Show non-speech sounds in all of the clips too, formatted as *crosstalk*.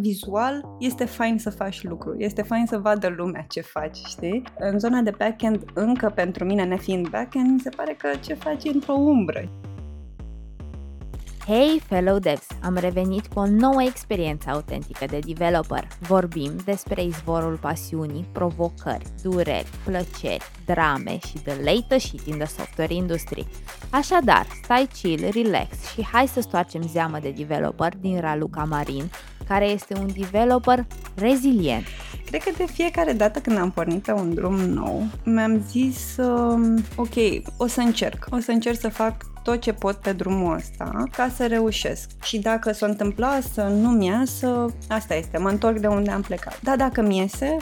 Vizual este fain să faci lucruri, este fain să vadă lumea ce faci, știi? În zona de backend, încă pentru mine, nefiind backend, mi se pare că ce faci e într-o umbră. Hey, fellow devs! Am revenit cu o nouă experiență autentică de developer. Vorbim despre izvorul pasiunii, provocări, dureri, plăceri, drame și the latest shit in the software industry. Așadar, stai chill, relax și hai să stoarcem zeamă de developer din Raluca Marin, care este un developer rezilient. Cred că de fiecare dată când am pornit pe un drum nou, mi-am zis, uh, ok, o să încerc, o să încerc să fac tot ce pot pe drumul ăsta ca să reușesc. Și dacă s-o întâmpla să nu-mi iasă, asta este, mă întorc de unde am plecat. Dar dacă mi iese,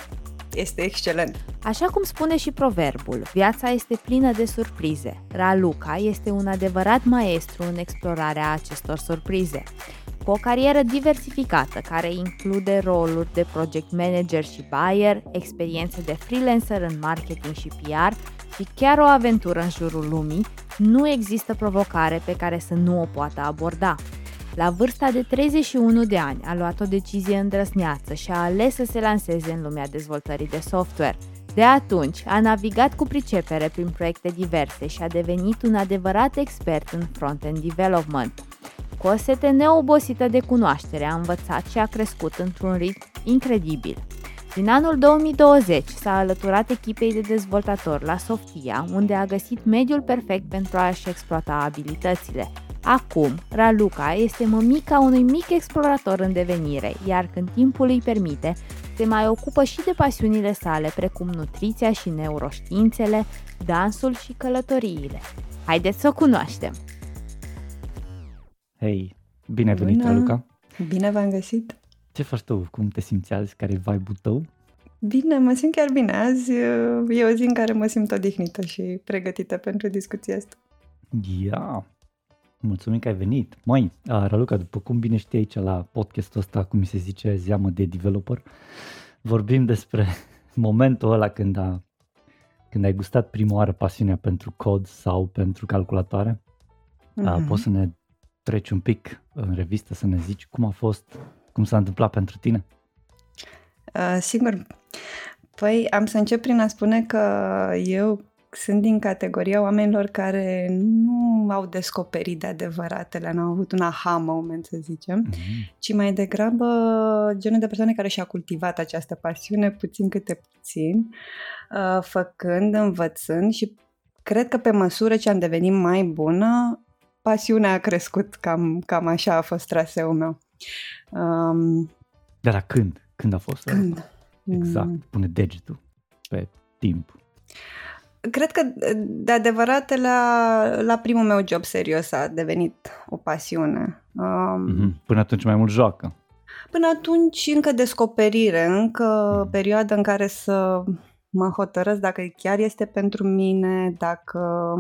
este excelent. Așa cum spune și proverbul, viața este plină de surprize. Raluca este un adevărat maestru în explorarea acestor surprize. Cu o carieră diversificată care include roluri de project manager și buyer, experiențe de freelancer în marketing și PR și chiar o aventură în jurul lumii, nu există provocare pe care să nu o poată aborda. La vârsta de 31 de ani a luat o decizie îndrăsneață și a ales să se lanseze în lumea dezvoltării de software. De atunci a navigat cu pricepere prin proiecte diverse și a devenit un adevărat expert în front-end development. Cu o sete neobosită de cunoaștere a învățat și a crescut într-un ritm incredibil. Din anul 2020 s-a alăturat echipei de dezvoltatori la Sofia, unde a găsit mediul perfect pentru a-și exploata abilitățile. Acum, Raluca este mămica unui mic explorator în devenire, iar când timpul îi permite, se mai ocupă și de pasiunile sale, precum nutriția și neuroștiințele, dansul și călătoriile. Haideți să o cunoaștem! Hei, bine ai venit, Raluca! Bine v-am găsit! Ce faci tu? Cum te simți azi? Care e vibe-ul tău? Bine, mă simt chiar bine. Azi e o zi în care mă simt odihnită și pregătită pentru discuția asta. Ia! Mulțumim că ai venit. Măi, Raluca, după cum bine știi aici la podcastul ăsta, cum mi se zice, zeamă de developer, vorbim despre *laughs* momentul ăla când, a, când ai gustat prima oară pasiunea pentru cod sau pentru calculatoare. Mm-hmm. Poți să ne treci un pic în revistă, să ne zici cum a fost cum s-a întâmplat pentru tine? Uh, sigur. Păi am să încep prin a spune că eu sunt din categoria oamenilor care nu au descoperit de adevăratele, n-au avut un aha moment, să zicem, mm-hmm. ci mai degrabă genul de persoane care și-a cultivat această pasiune puțin câte puțin, uh, făcând, învățând și cred că pe măsură ce am devenit mai bună, pasiunea a crescut, cam, cam așa a fost traseul meu. Um, Dar când? Când a fost? Când? Exact, mm. pune degetul pe timp. Cred că de adevărat la, la primul meu job serios a devenit o pasiune. Um, mm-hmm. Până atunci mai mult joacă. Până atunci încă descoperire, încă mm. perioada în care să mă hotărăsc dacă chiar este pentru mine, dacă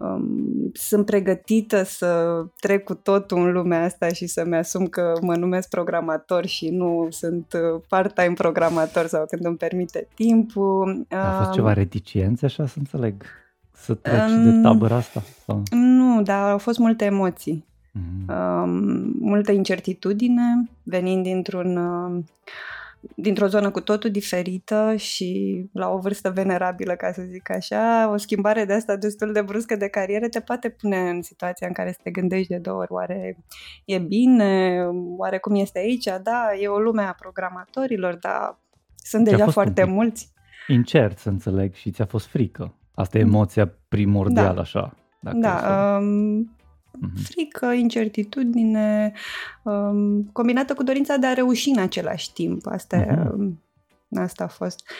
um, sunt pregătită să trec cu totul în lumea asta și să-mi asum că mă numesc programator și nu sunt uh, part-time programator sau când îmi permite timpul. A fost ceva reticențe, așa să înțeleg? Să treci um, de tabăra asta? Sau? Nu, dar au fost multe emoții. Mm-hmm. Um, multă incertitudine, venind dintr-un... Uh, dintr-o zonă cu totul diferită și la o vârstă venerabilă, ca să zic așa, o schimbare de asta destul de bruscă de carieră te poate pune în situația în care să te gândești de două ori, oare e bine, oare cum este aici, da, e o lume a programatorilor, da, sunt deja foarte mulți. Incert să înțeleg și ți-a fost frică. Asta e emoția primordială, da. așa. Dacă da, um, uh-huh. frică, incertitudine, um, combinată cu dorința de a reuși în același timp. Asta, uh-huh. asta a fost.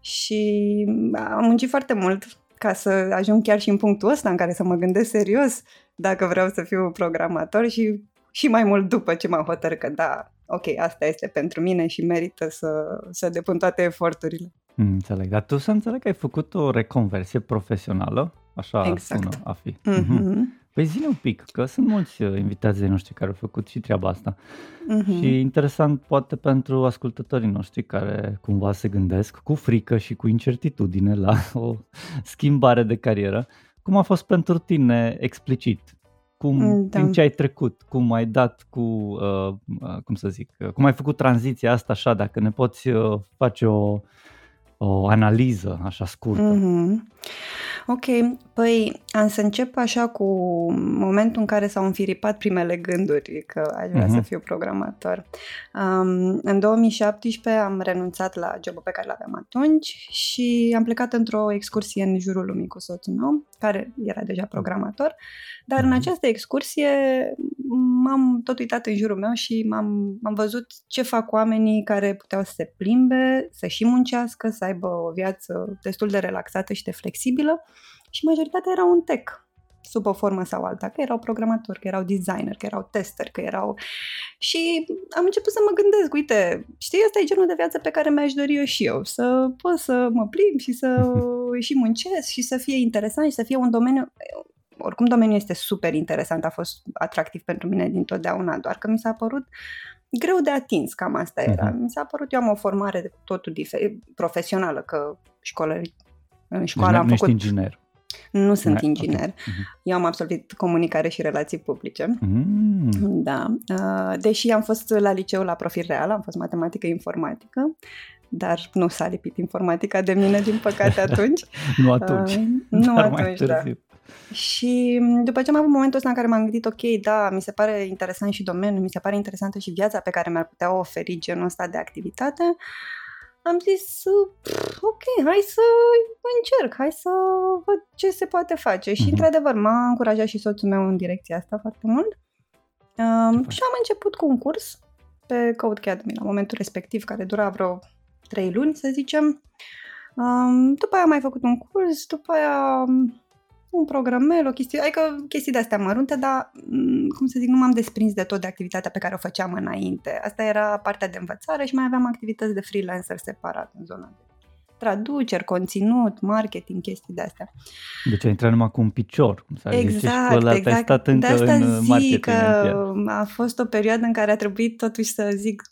Și am muncit foarte mult ca să ajung chiar și în punctul ăsta în care să mă gândesc serios dacă vreau să fiu programator și, și mai mult după ce m-am hotărât că da, ok, asta este pentru mine și merită să, să depun toate eforturile. Mm, înțeleg, dar tu să înțeleg că ai făcut o reconversie profesională, așa exact. sună a fi. Mm-hmm. Păi zine un pic, că sunt mulți uh, invitații noștri care au făcut și treaba asta. Uh-huh. Și interesant poate pentru ascultătorii noștri care cumva se gândesc cu frică și cu incertitudine la *laughs* o schimbare de carieră. Cum a fost pentru tine explicit? cum, da. prin ce ai trecut, cum ai dat cu, uh, uh, cum să zic, uh, cum ai făcut tranziția asta așa, dacă ne poți uh, face o, o analiză așa scurtă. Mm-hmm. Ok, păi am să încep așa cu momentul în care s-au înfiripat primele gânduri că aș vrea uh-huh. să mhm. fiu programator. Um, în 2017 am renunțat la jobul pe care l-aveam atunci și am plecat într-o excursie în jurul lumii cu soțul meu, care era deja programator, dar uh-huh. în mhm. această excursie m-am tot uitat în jurul meu și m-am, am văzut ce fac oamenii care puteau să se plimbe, să și muncească, să aibă o viață destul de relaxată și de flexibilă și majoritatea erau un tech sub o formă sau alta, că erau programatori, că erau designer, că erau tester, că erau... Și am început să mă gândesc, uite, știi, ăsta e genul de viață pe care mi-aș dori eu și eu, să pot să mă plimb și să *laughs* și muncesc și să fie interesant și să fie un domeniu... Oricum domeniul este super interesant, a fost atractiv pentru mine dintotdeauna, doar că mi s-a părut greu de atins, cam asta era. Uh-huh. Mi s-a părut, eu am o formare totul difer- profesională, că școală, în școală deci am făcut... inginer. Nu sunt okay. inginer. Uh-huh. Eu am absolvit comunicare și relații publice. Mm. Da. Uh, deși am fost la liceu la profil real, am fost matematică informatică, dar nu s-a lipit informatica de mine, din păcate, *laughs* atunci. nu atunci. Uh, nu atunci, da. Și după ce am avut momentul ăsta în care m-am gândit, ok, da, mi se pare interesant și domeniul, mi se pare interesantă și viața pe care mi-ar putea oferi genul ăsta de activitate, uh, am zis, ok, hai să încerc, hai să văd ce se poate face. Și, mhm. într-adevăr, m-a încurajat și soțul meu în direcția asta foarte mult. Um, și am început cu un curs pe Code Academy la momentul respectiv, care dura vreo trei luni, să zicem. Um, după aia am mai făcut un curs, după aia un programel, o chestie, adică chestii de-astea mărunte, dar, mm, cum să zic, nu m-am desprins de tot de activitatea pe care o făceam înainte. Asta era partea de învățare și mai aveam activități de freelancer separat în zona de traduceri, conținut, marketing, chestii de-astea. Deci ai intrat numai cu un picior, cum să exact, și exact. ai stat încă de asta în zic marketing. că a fost o perioadă în care a trebuit totuși să zic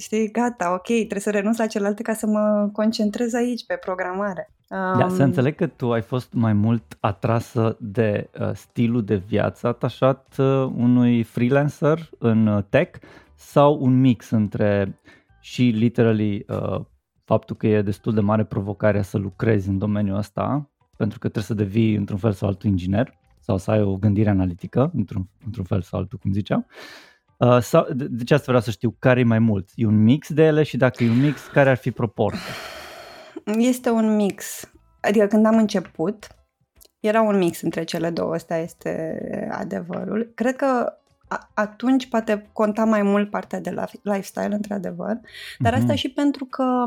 știi, gata, ok, trebuie să renunț la celelalte ca să mă concentrez aici pe programare. Da, um, să înțeleg că tu ai fost mai mult atrasă de uh, stilul de viață atașat uh, unui freelancer în uh, tech sau un mix între și literally uh, faptul că e destul de mare provocarea să lucrezi în domeniul ăsta pentru că trebuie să devii într-un fel sau altul inginer sau să ai o gândire analitică într-un, într-un fel sau altul, cum ziceam. Uh, sau, de, de ce asta vreau să știu care e mai mult? E un mix de ele și dacă e un mix, care ar fi proporția? Este un mix. Adică când am început, era un mix între cele două, ăsta este adevărul. Cred că atunci poate conta mai mult partea de la lifestyle, într-adevăr, dar mm-hmm. asta mhm. și pentru că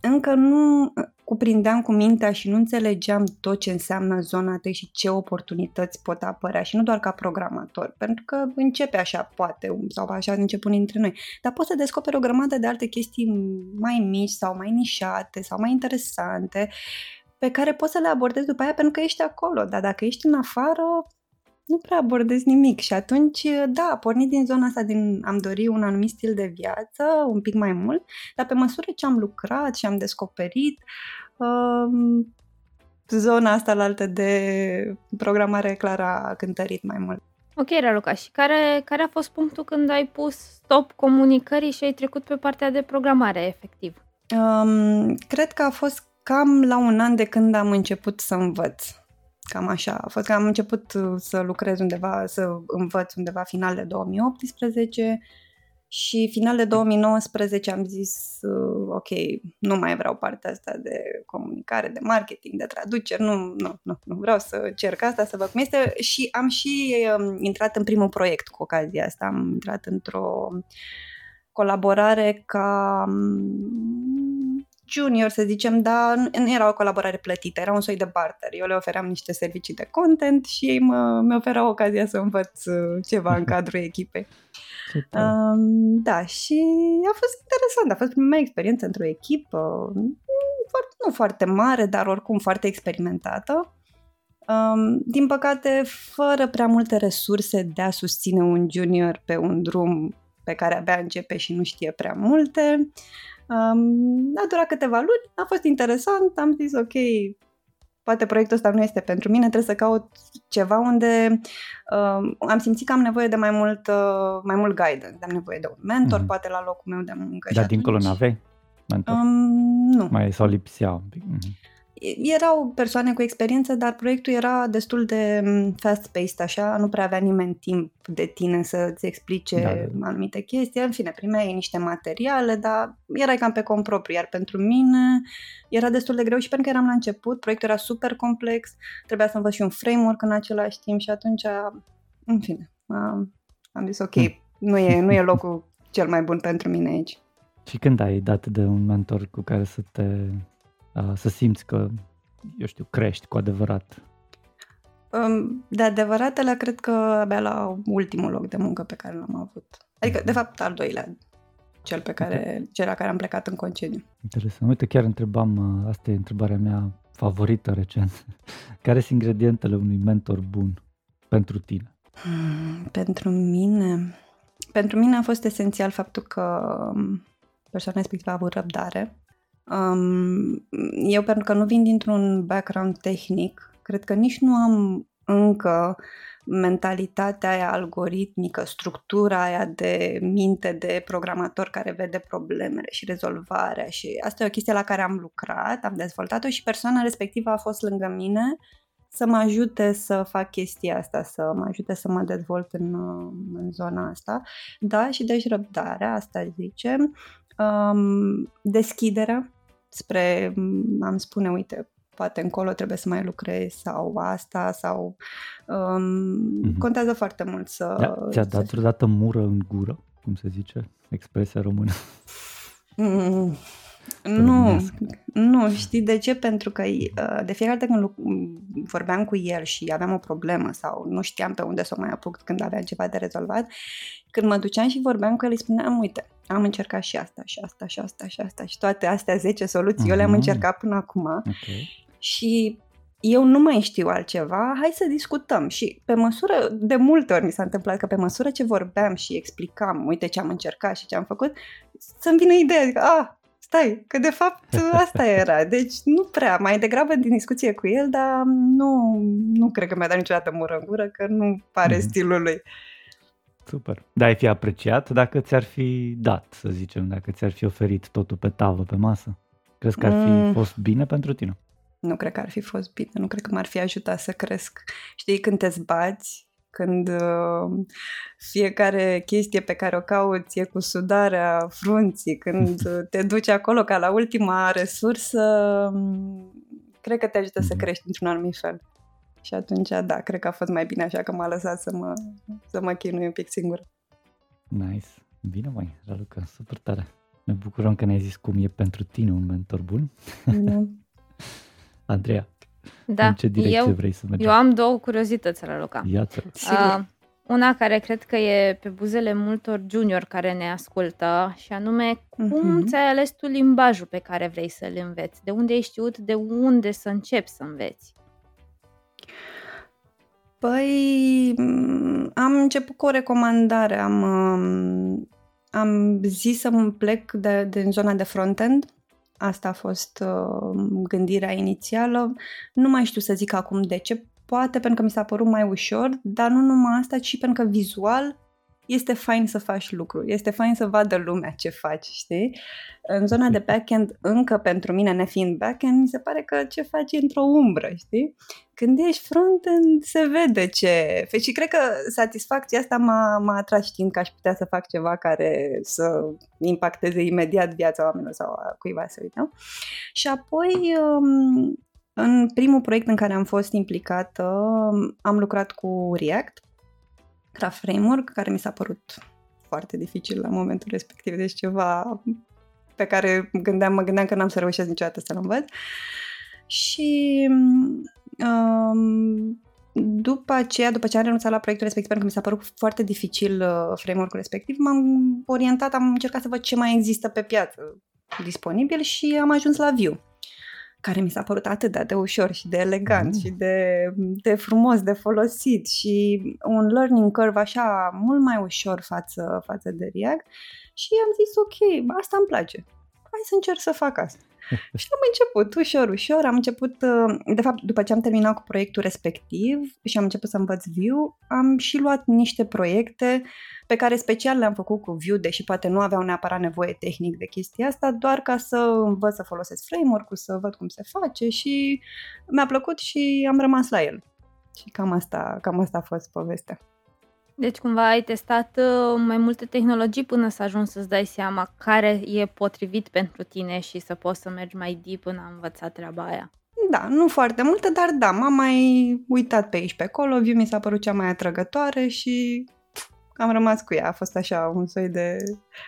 încă nu cuprindeam cu mintea și nu înțelegeam tot ce înseamnă zona tech și ce oportunități pot apărea și nu doar ca programator, pentru că începe așa, poate, sau așa început unii dintre noi, dar poți să descoperi o grămadă de alte chestii mai mici sau mai nișate sau mai interesante pe care poți să le abordezi după aia pentru că ești acolo, dar dacă ești în afară, nu prea abordez nimic și atunci, da, pornit din zona asta, din am dori un anumit stil de viață, un pic mai mult, dar pe măsură ce am lucrat și am descoperit, uh, zona asta la altă de programare clar a cântărit mai mult. Ok, Raluca, și care, care a fost punctul când ai pus stop comunicării și ai trecut pe partea de programare, efectiv? Um, cred că a fost cam la un an de când am început să învăț. Cam așa. A fost că am început uh, să lucrez undeva, să învăț undeva final de 2018 și final de 2019 am zis, uh, ok, nu mai vreau partea asta de comunicare, de marketing, de traduceri, nu, nu, nu, nu vreau să cerc asta, să văd cum este. Și am și um, intrat în primul proiect cu ocazia asta, am intrat într-o colaborare ca um, junior, să zicem, dar nu era o colaborare plătită, era un soi de barter. Eu le ofeream niște servicii de content și ei mă, mi oferau ocazia să învăț uh, ceva în *laughs* cadrul echipei. Um, da, și a fost interesant, a fost prima mea experiență într-o echipă, foarte, nu foarte mare, dar oricum foarte experimentată. Um, din păcate, fără prea multe resurse de a susține un junior pe un drum pe care abia începe și nu știe prea multe. Um, a durat câteva luni, a fost interesant, am zis ok, poate proiectul ăsta nu este pentru mine, trebuie să caut ceva unde uh, am simțit că am nevoie de mai mult, uh, mai mult guidance, am nevoie de un mentor, mm-hmm. poate la locul meu de muncă. Dar dincolo n-aveai mentor? Um, nu. Mai sau lipsea un pic? Mm-hmm erau persoane cu experiență, dar proiectul era destul de mm, fast-paced, așa, nu prea avea nimeni timp de tine să-ți explice da, da. anumite chestii. În fine, primeai niște materiale, dar erai cam pe cont propriu, iar pentru mine era destul de greu și pentru că eram la început, proiectul era super complex, trebuia să învăț și un framework în același timp și atunci, în fine, am, am zis ok, hmm. nu, e, nu e *laughs* locul cel mai bun pentru mine aici. Și când ai dat de un mentor cu care să te să simți că, eu știu, crești cu adevărat? De adevăratele, cred că abia la ultimul loc de muncă pe care l-am avut. Adică, de fapt, al doilea, cel pe care, cel la care am plecat în concediu. Interesant. Uite, chiar întrebam, asta e întrebarea mea favorită recent. *laughs* Care sunt ingredientele unui mentor bun pentru tine? Hmm, pentru mine? Pentru mine a fost esențial faptul că um, persoana respectivă a avut răbdare Um, eu, pentru că nu vin dintr-un background tehnic, cred că nici nu am încă mentalitatea aia algoritmică, structura aia de minte de programator care vede problemele și rezolvarea și asta e o chestie la care am lucrat, am dezvoltat-o și persoana respectivă a fost lângă mine să mă ajute să fac chestia asta, să mă ajute să mă dezvolt în, în zona asta. Da, și deci răbdarea, asta zicem, um, deschiderea, spre am spune, uite, poate încolo trebuie să mai lucrezi sau asta sau um, mm-hmm. contează foarte mult să... Da, ți-a dat să... vreodată mură în gură, cum se zice, expresia română? Mm, nu, nu, știi de ce? Pentru că uh, de fiecare dată când vorbeam cu el și aveam o problemă sau nu știam pe unde să o mai apuc când aveam ceva de rezolvat, când mă duceam și vorbeam cu el, îi spuneam, uite, am încercat și asta, și asta, și asta, și asta și toate astea 10 soluții, mm-hmm. eu le-am mhm. încercat până acum okay. și eu nu mai știu altceva, hai să discutăm. Și pe măsură, de multe ori mi s-a întâmplat că pe măsură ce vorbeam și explicam, uite ce am încercat și ce am făcut, să-mi vină ideea, că, ah, stai, că de fapt asta *laughs* era. Deci nu prea, mai degrabă din discuție cu el, dar nu, nu cred că mi-a dat niciodată mură în gură, că nu pare mm. stilul lui. Super. Da, ai fi apreciat dacă ți-ar fi dat, să zicem, dacă ți-ar fi oferit totul pe tavă, pe masă? Crezi că ar fi mm. fost bine pentru tine? Nu cred că ar fi fost bine, nu cred că m-ar fi ajutat să cresc. Știi, când te zbați, când uh, fiecare chestie pe care o cauți e cu sudarea frunții, când *laughs* te duci acolo ca la ultima resursă, um, cred că te ajută să mhm. crești într-un anumit fel. Și atunci, da, cred că a fost mai bine așa că m-a lăsat să mă, să mă chinui un pic singur. Nice. Bine, mai, Raluca, super tare. Ne bucurăm că ne-ai zis cum e pentru tine un mentor bun. Da. *laughs* Andreea, da, în ce direcție eu, vrei să mergi? Eu am două curiozități, Raluca. Ia-ți uh, una care cred că e pe buzele multor junior care ne ascultă și anume cum uh-huh. ți-ai ales tu limbajul pe care vrei să-l înveți? De unde ai știut de unde să începi să înveți? Păi, am început cu o recomandare. Am, am zis să plec de, din zona de frontend. Asta a fost uh, gândirea inițială. Nu mai știu să zic acum de ce. Poate pentru că mi s-a părut mai ușor, dar nu numai asta, ci pentru că vizual este fain să faci lucru, este fain să vadă lumea ce faci, știi? În zona de backend, încă pentru mine, nefiind backend, mi se pare că ce faci e într-o umbră, știi? Când ești frontend, se vede ce... Și cred că satisfacția asta m-a, m-a atras știind că aș putea să fac ceva care să impacteze imediat viața oamenilor sau a cuiva să uită. Și apoi, um, în primul proiect în care am fost implicată, am lucrat cu React Craft Framework, care mi s-a părut foarte dificil la momentul respectiv, deci ceva pe care gândeam, mă gândeam că n-am să reușesc niciodată să-l învăț. Și um, după aceea, după ce am renunțat la proiectul respectiv, pentru că mi s-a părut foarte dificil uh, framework-ul respectiv, m-am orientat, am încercat să văd ce mai există pe piață disponibil și am ajuns la Vue care mi s-a părut atât de, de ușor și de elegant mm. și de, de frumos de folosit și un learning curve așa mult mai ușor față, față de React și am zis ok, asta îmi place, hai să încerc să fac asta. *laughs* și am început ușor, ușor, am început, uh, de fapt, după ce am terminat cu proiectul respectiv și am început să învăț Vue, am și luat niște proiecte pe care special le-am făcut cu Vue, deși poate nu aveau neapărat nevoie tehnic de chestia asta, doar ca să învăț să folosesc framework-ul, să văd cum se face și mi-a plăcut și am rămas la el. Și cam asta, cam asta a fost povestea. Deci cumva ai testat uh, mai multe tehnologii până să ajungi să-ți dai seama care e potrivit pentru tine și să poți să mergi mai deep până a învăța treaba aia. Da, nu foarte multe, dar da, m-am mai uitat pe aici pe acolo, View mi s-a părut cea mai atrăgătoare și am rămas cu ea. A fost așa un soi de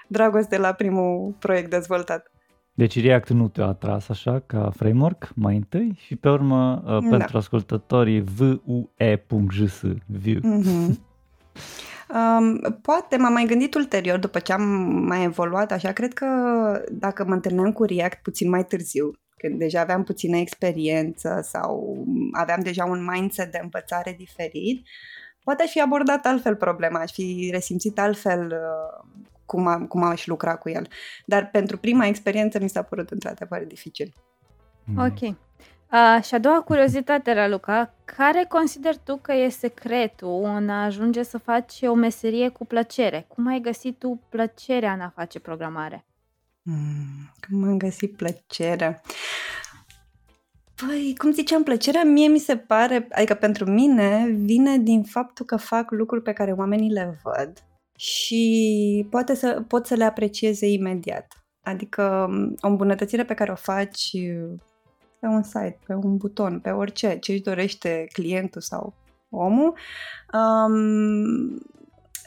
dragoste la primul proiect dezvoltat. Deci React nu te-a atras așa ca framework mai întâi și pe urmă uh, da. pentru ascultătorii vue.js, Vue. Mm-hmm. Um, poate m-am mai gândit ulterior, după ce am mai evoluat, așa, cred că dacă mă întâlneam cu React puțin mai târziu, când deja aveam puțină experiență sau aveam deja un mindset de învățare diferit, poate aș fi abordat altfel problema, aș fi resimțit altfel uh, cum, am, cum aș lucra cu el. Dar pentru prima experiență mi s-a părut într-adevăr dificil. Ok. Uh, și a doua curiozitate, Raluca, care consider tu că e secretul în a ajunge să faci o meserie cu plăcere? Cum ai găsit tu plăcerea în a face programare? Mm, cum am găsit plăcerea? Păi, cum ziceam, plăcerea mie mi se pare, adică pentru mine, vine din faptul că fac lucruri pe care oamenii le văd și poate să, pot să le aprecieze imediat. Adică o îmbunătățire pe care o faci pe un site, pe un buton, pe orice, ce își dorește clientul sau omul, um,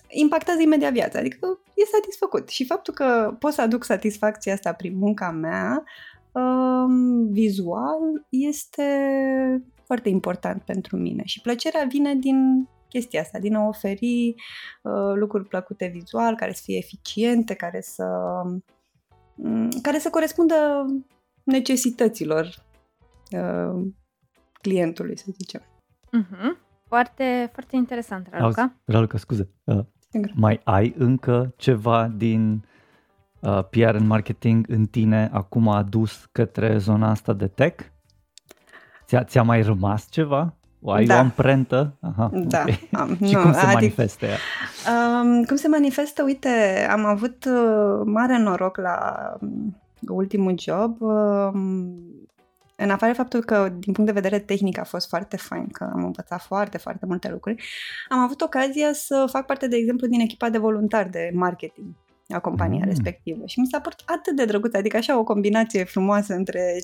impactează imediat viața, adică e satisfăcut. Și faptul că pot să aduc satisfacția asta prin munca mea, um, vizual, este foarte important pentru mine. Și plăcerea vine din chestia asta, din a oferi uh, lucruri plăcute vizual, care să fie eficiente, care să, um, care să corespundă necesităților uh, clientului, să zicem. Uh-huh. Foarte, foarte interesant, Raluca. Auzi, Raluca, scuze. Uh, mai ai încă ceva din uh, PR în marketing în tine acum adus către zona asta de tech? Ți-a, ți-a mai rămas ceva? O ai da. o amprentă? Aha, da. Okay. Am, *laughs* și nu, cum se adic, manifestă ea? Um, cum se manifestă? Uite, am avut uh, mare noroc la um, ultimul job. Um, în afară de faptul că, din punct de vedere tehnic, a fost foarte fain, că am învățat foarte, foarte multe lucruri, am avut ocazia să fac parte, de exemplu, din echipa de voluntari de marketing a compania mm. respectivă și mi s-a părut atât de drăguț, adică așa o combinație frumoasă între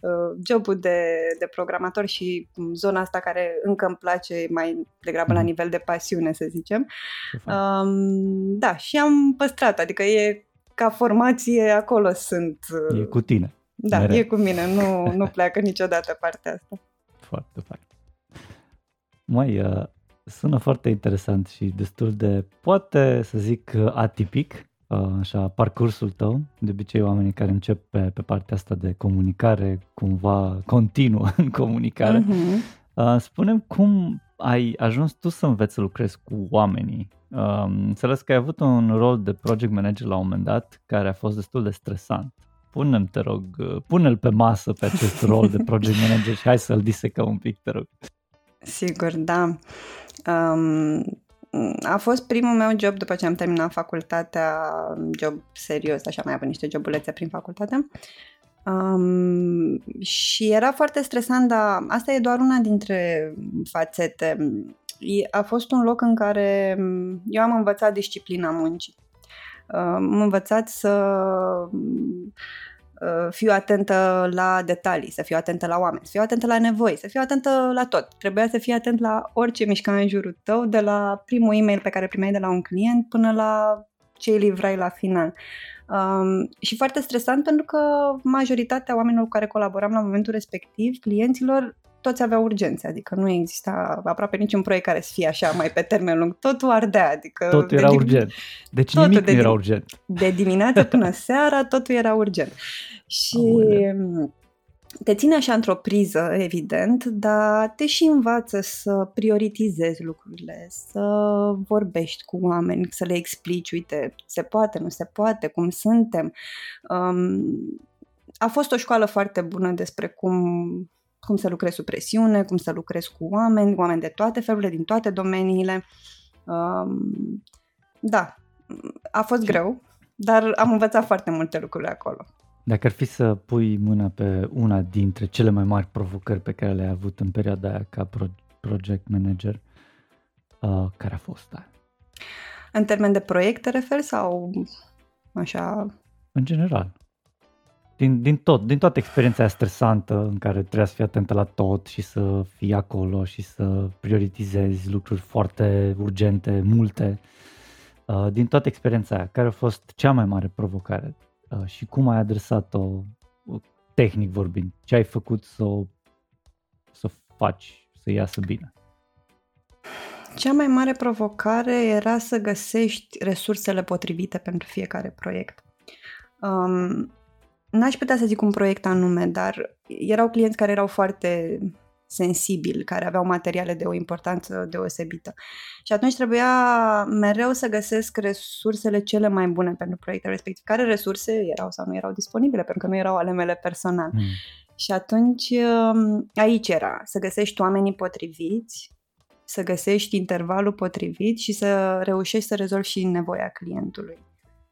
uh, jobul de, de programator și zona asta care încă îmi place mai degrabă mm. la nivel de pasiune, să zicem. Um, da, și am păstrat, adică e ca formație acolo sunt. Uh, e cu tine. Da, mereu. e cu mine, nu, nu pleacă niciodată partea asta. Foarte fain. Mai uh, sună foarte interesant și destul de, poate să zic, uh, atipic, uh, așa, parcursul tău. De obicei oamenii care încep pe, pe partea asta de comunicare, cumva continuă *laughs* în comunicare. Uh-huh. Uh, spunem cum ai ajuns tu să înveți să lucrezi cu oamenii. Uh, înțeles că ai avut un rol de project manager la un moment dat care a fost destul de stresant pune te rog, pune-l pe masă pe acest *laughs* rol de project manager și hai să-l disecăm un pic, te rog. Sigur, da. Um, a fost primul meu job după ce am terminat facultatea, job serios, așa mai avut niște jobulețe prin facultate. Um, și era foarte stresant, dar asta e doar una dintre fațete. A fost un loc în care eu am învățat disciplina muncii. Am învățat să Uh, fiu atentă la detalii, să fiu atentă la oameni, să fiu atentă la nevoi, să fiu atentă la tot. Trebuia să fii atent la orice mișcare în jurul tău, de la primul e-mail pe care primeai de la un client până la ce îi livrai la final. Um, și foarte stresant pentru că majoritatea oamenilor cu care colaboram la momentul respectiv, clienților, toți aveau urgențe, adică nu exista aproape niciun proiect care să fie așa mai pe termen lung, totul ardea, adică... Totul era de, urgent, deci totul nimic de, nu era urgent. De dimineață până seara totul era urgent. Și Aolea. te ține așa într-o priză, evident, dar te și învață să prioritizezi lucrurile, să vorbești cu oameni, să le explici, uite, se poate, nu se poate, cum suntem. Um, a fost o școală foarte bună despre cum, cum să lucrezi sub presiune, cum să lucrezi cu oameni, oameni de toate felurile, din toate domeniile. Um, da, a fost greu, dar am învățat foarte multe lucruri acolo. Dacă ar fi să pui mâna pe una dintre cele mai mari provocări pe care le-ai avut în perioada aia ca pro- project manager, uh, care a fost aia? În termen de proiecte refer sau așa? În general. Din, din tot, din toată experiența aia stresantă în care trebuia să fii atentă la tot și să fii acolo și să prioritizezi lucruri foarte urgente, multe. Uh, din toată experiența aia, care a fost cea mai mare provocare uh, și cum ai adresat-o tehnic vorbind? Ce ai făcut să o, să o faci să iasă bine? Cea mai mare provocare era să găsești resursele potrivite pentru fiecare proiect. Um, n-aș putea să zic un proiect anume, dar erau clienți care erau foarte sensibili, care aveau materiale de o importanță deosebită. Și atunci trebuia mereu să găsesc resursele cele mai bune pentru proiectul respectiv. Care resurse erau sau nu erau disponibile, pentru că nu erau ale mele personal. Mm. Și atunci um, aici era să găsești oamenii potriviți, să găsești intervalul potrivit și să reușești să rezolvi și nevoia clientului.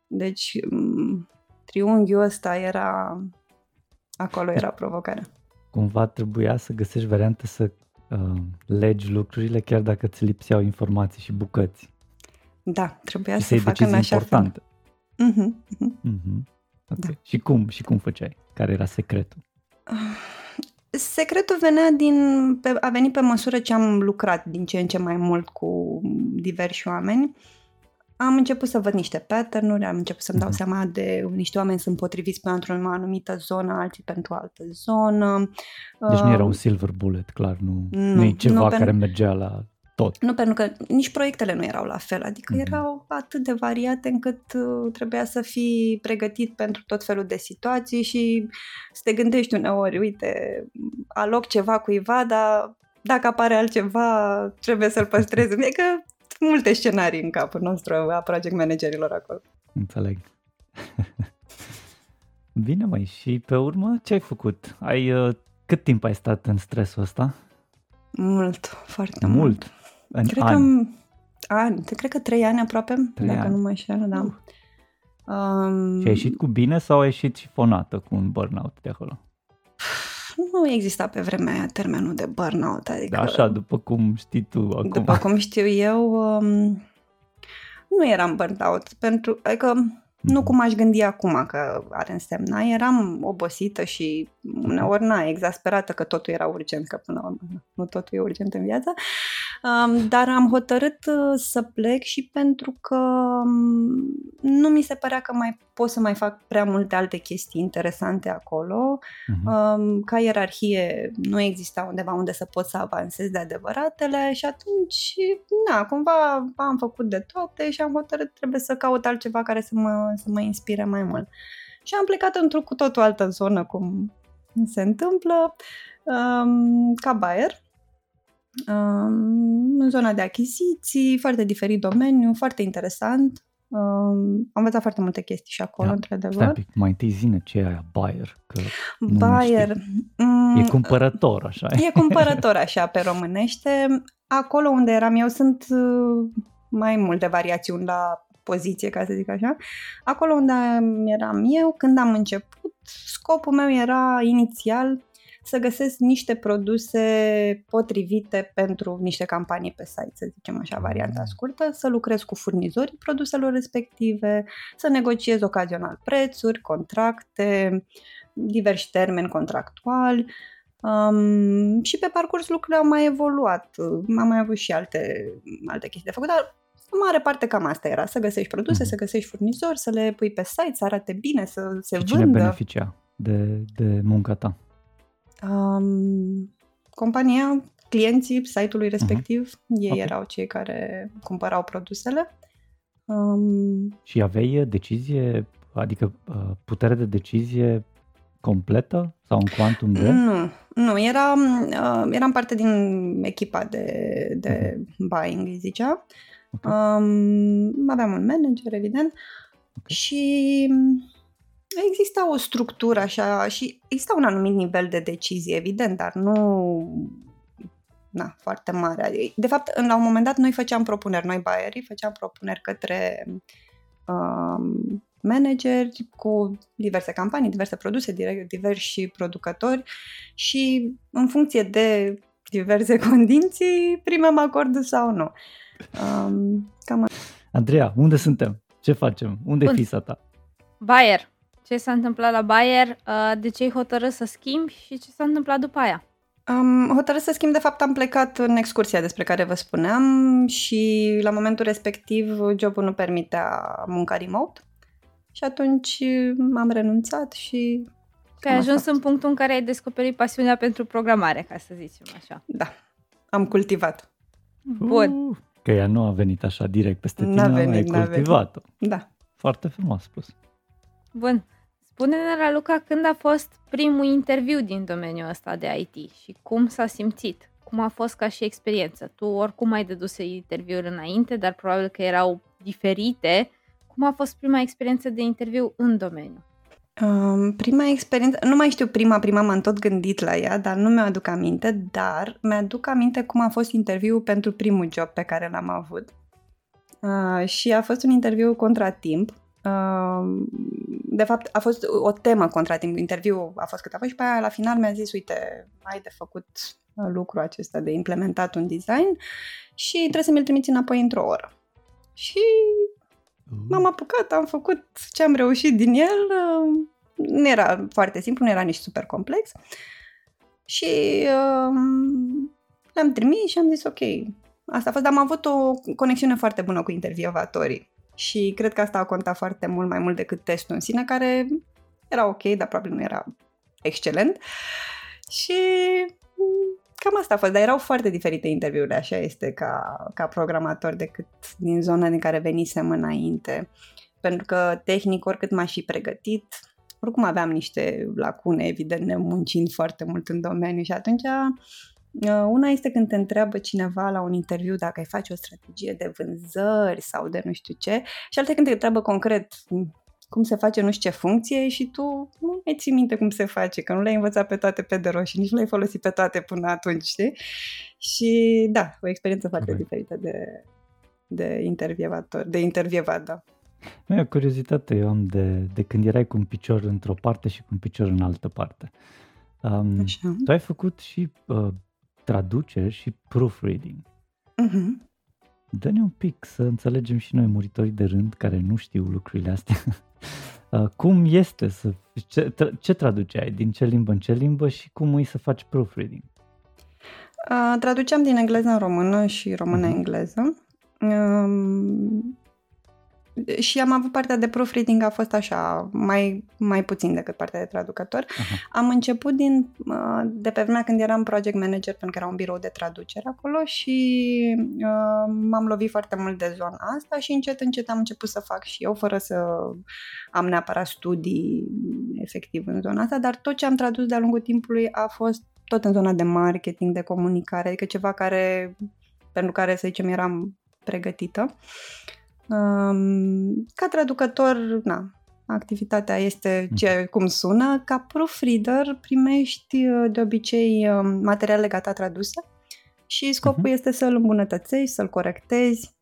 Deci um, triunghiul ăsta era, acolo era provocarea. Cumva trebuia să găsești variante să uh, legi lucrurile chiar dacă ți lipseau informații și bucăți. Da, trebuia și să fac în așa importante. fel. Uh-huh, uh-huh. Uh-huh. Okay. Da. Și cum? Și cum făceai? Care era secretul? Secretul venea din, pe, a venit pe măsură ce am lucrat din ce în ce mai mult cu diversi oameni. Uh, am început să văd niște pattern-uri, am început să-mi dau mhm. seama de niște oameni sunt potriviți pentru o anumită zonă, alții pentru o altă zonă. Deci nu era un silver bullet, clar, nu, nu, nu e ceva nu, care pentru, mergea la tot. Nu, pentru că nici proiectele nu erau la fel, adică mm-hmm. erau atât de variate încât uh, trebuia să fii pregătit pentru tot felul de situații și să te gândești uneori, uite, aloc ceva cuiva, dar dacă apare altceva, trebuie să-l păstrezi. Adică multe scenarii în capul nostru a project managerilor acolo. Înțeleg. *laughs* Bine, mai și pe urmă ce ai făcut? Ai, uh, cât timp ai stat în stresul ăsta? Mult, foarte mult. mult. În cred ani. că ani, cred că trei ani aproape, trei dacă ani. nu mă înșel, da. Uh. Um, și ai ieșit cu bine sau ai ieșit și fonată cu un burnout de acolo? Nu exista pe vremea aia termenul de burnout. Adică, da, așa, după cum știi tu acum. După cum știu eu, um, nu eram burnout, pentru, adică nu cum aș gândi acum că are însemna. Eram obosită și uneori na, exasperată că totul era urgent, că până la urmă nu totul e urgent în viață. Um, dar am hotărât uh, să plec și pentru că um, nu mi se părea că mai pot să mai fac prea multe alte chestii interesante acolo. Uh-huh. Ca ierarhie nu exista undeva unde să pot să avansez de adevăratele și atunci, na, cumva am făcut de toate și am hotărât trebuie să caut altceva care să mă, să mă inspire mai mult. Și am plecat într-o cu totul altă zonă, cum se întâmplă, um, ca Bayer în zona de achiziții, foarte diferit domeniu, foarte interesant. Am învățat foarte multe chestii și acolo, da, într-adevăr. Stai mai întâi zine ce e aia buyer. Că buyer. Mm, e cumpărător, așa. E cumpărător, așa, pe românește. Acolo unde eram eu sunt uh, mai multe variațiuni la poziție, ca să zic așa. Acolo unde eram eu, când am început, scopul meu era inițial să găsesc niște produse potrivite pentru niște campanii pe site, să zicem așa, varianta mm. scurtă, să lucrez cu furnizorii produselor respective, să negociez ocazional prețuri, contracte, diversi termeni contractuali, Um, și pe parcurs lucrurile au mai evoluat. Am mai avut și alte, alte chestii de făcut, dar în mare parte cam asta era, să găsești produse, mm-hmm. să găsești furnizori, să le pui pe site, să arate bine, să se și vândă. cine beneficia de, de munca ta? Um, compania, clienții site-ului respectiv, uh-huh. ei okay. erau cei care cumpărau produsele. Um, și aveai decizie, adică uh, putere de decizie completă sau un quantum de? Nu, nu, eram, uh, eram parte din echipa de, de uh-huh. buying, zicea. Okay. Um, aveam un manager, evident, okay. și exista o structură așa și exista un anumit nivel de decizie, evident, dar nu na, foarte mare. De fapt, la un moment dat noi făceam propuneri, noi baierii făceam propuneri către um, manageri cu diverse campanii, diverse produse, diversi producători și în funcție de diverse *laughs* condiții primăm acordul sau nu. Um, cam... Andreea, unde suntem? Ce facem? Unde e fisa ta? Bayer. Ce s-a întâmplat la Bayer? Uh, de ce ai hotărât să schimbi și ce s-a întâmplat după aia? Am hotărât să schimb, de fapt am plecat în excursia despre care vă spuneam și la momentul respectiv jobul nu permitea munca remote și atunci am renunțat și... Că ai ajuns în punctul în care ai descoperit pasiunea pentru programare, ca să zicem așa. Da, am cultivat. Bun. Uh, că ea nu a venit așa direct peste tine, n-a venit, ai cultivat-o. Da. Foarte frumos spus. Bun. Spune-ne, Luca, când a fost primul interviu din domeniul ăsta de IT și cum s-a simțit? Cum a fost ca și experiență? Tu oricum ai dedus interviuri înainte, dar probabil că erau diferite. Cum a fost prima experiență de interviu în domeniu? Um, prima experiență, nu mai știu prima, prima m-am tot gândit la ea, dar nu mi-aduc aminte, dar mi-aduc aminte cum a fost interviul pentru primul job pe care l-am avut. Uh, și a fost un interviu contra timp de fapt, a fost o temă contra timp. Interviu a fost cât a fost și pe aia la final mi-a zis, uite, ai de făcut uh, lucrul acesta de implementat un design și trebuie să mi-l trimiți înapoi într-o oră. Și m-am apucat, am făcut ce am reușit din el. Uh, nu era foarte simplu, nu era nici super complex. Și um, l-am trimis și am zis, ok, asta a fost, dar am avut o conexiune foarte bună cu intervievatorii și cred că asta a contat foarte mult, mai mult decât testul în sine, care era ok, dar probabil nu era excelent. Și cam asta a fost, dar erau foarte diferite interviurile, așa este, ca, ca programator decât din zona din care venisem înainte. Pentru că tehnic, oricât m-aș fi pregătit, oricum aveam niște lacune, evident, ne muncind foarte mult în domeniu și atunci Uh, una este când te întreabă cineva la un interviu dacă ai face o strategie de vânzări sau de nu știu ce și alta când te întreabă concret cum se face nu știu ce funcție și tu nu mai ții minte cum se face, că nu le-ai învățat pe toate pe de roșii, nici nu le-ai folosit pe toate până atunci, știi? Și da, o experiență foarte okay. diferită de, de intervievator, de intervievat, da. Nu, o curiozitate eu am de, de când erai cu un picior într-o parte și cu un picior în altă parte. Um, Așa. Tu ai făcut și uh, traduceri și proofreading. Uh-huh. Dă-ne un pic să înțelegem și noi, muritorii de rând, care nu știu lucrurile astea, *laughs* uh, cum este să... Ce, ce traduceai? Din ce limbă în ce limbă și cum îi să faci proofreading? Uh, traduceam din engleză în română și română-engleză. Uh-huh. Um, și am avut partea de proofreading, a fost așa, mai, mai puțin decât partea de traducător. Uh-huh. Am început din, uh, de pe vremea când eram project manager, pentru că era un birou de traducere acolo și uh, m-am lovit foarte mult de zona asta și încet, încet am început să fac și eu, fără să am neapărat studii efectiv în zona asta, dar tot ce am tradus de-a lungul timpului a fost tot în zona de marketing, de comunicare, adică ceva care, pentru care, să zicem, eram pregătită. Um, ca traducător, na, activitatea este ce, mm. cum sună. Ca proofreader primești uh, de obicei um, materiale gata traduse și scopul uh-huh. este să-l îmbunătățești, să-l corectezi,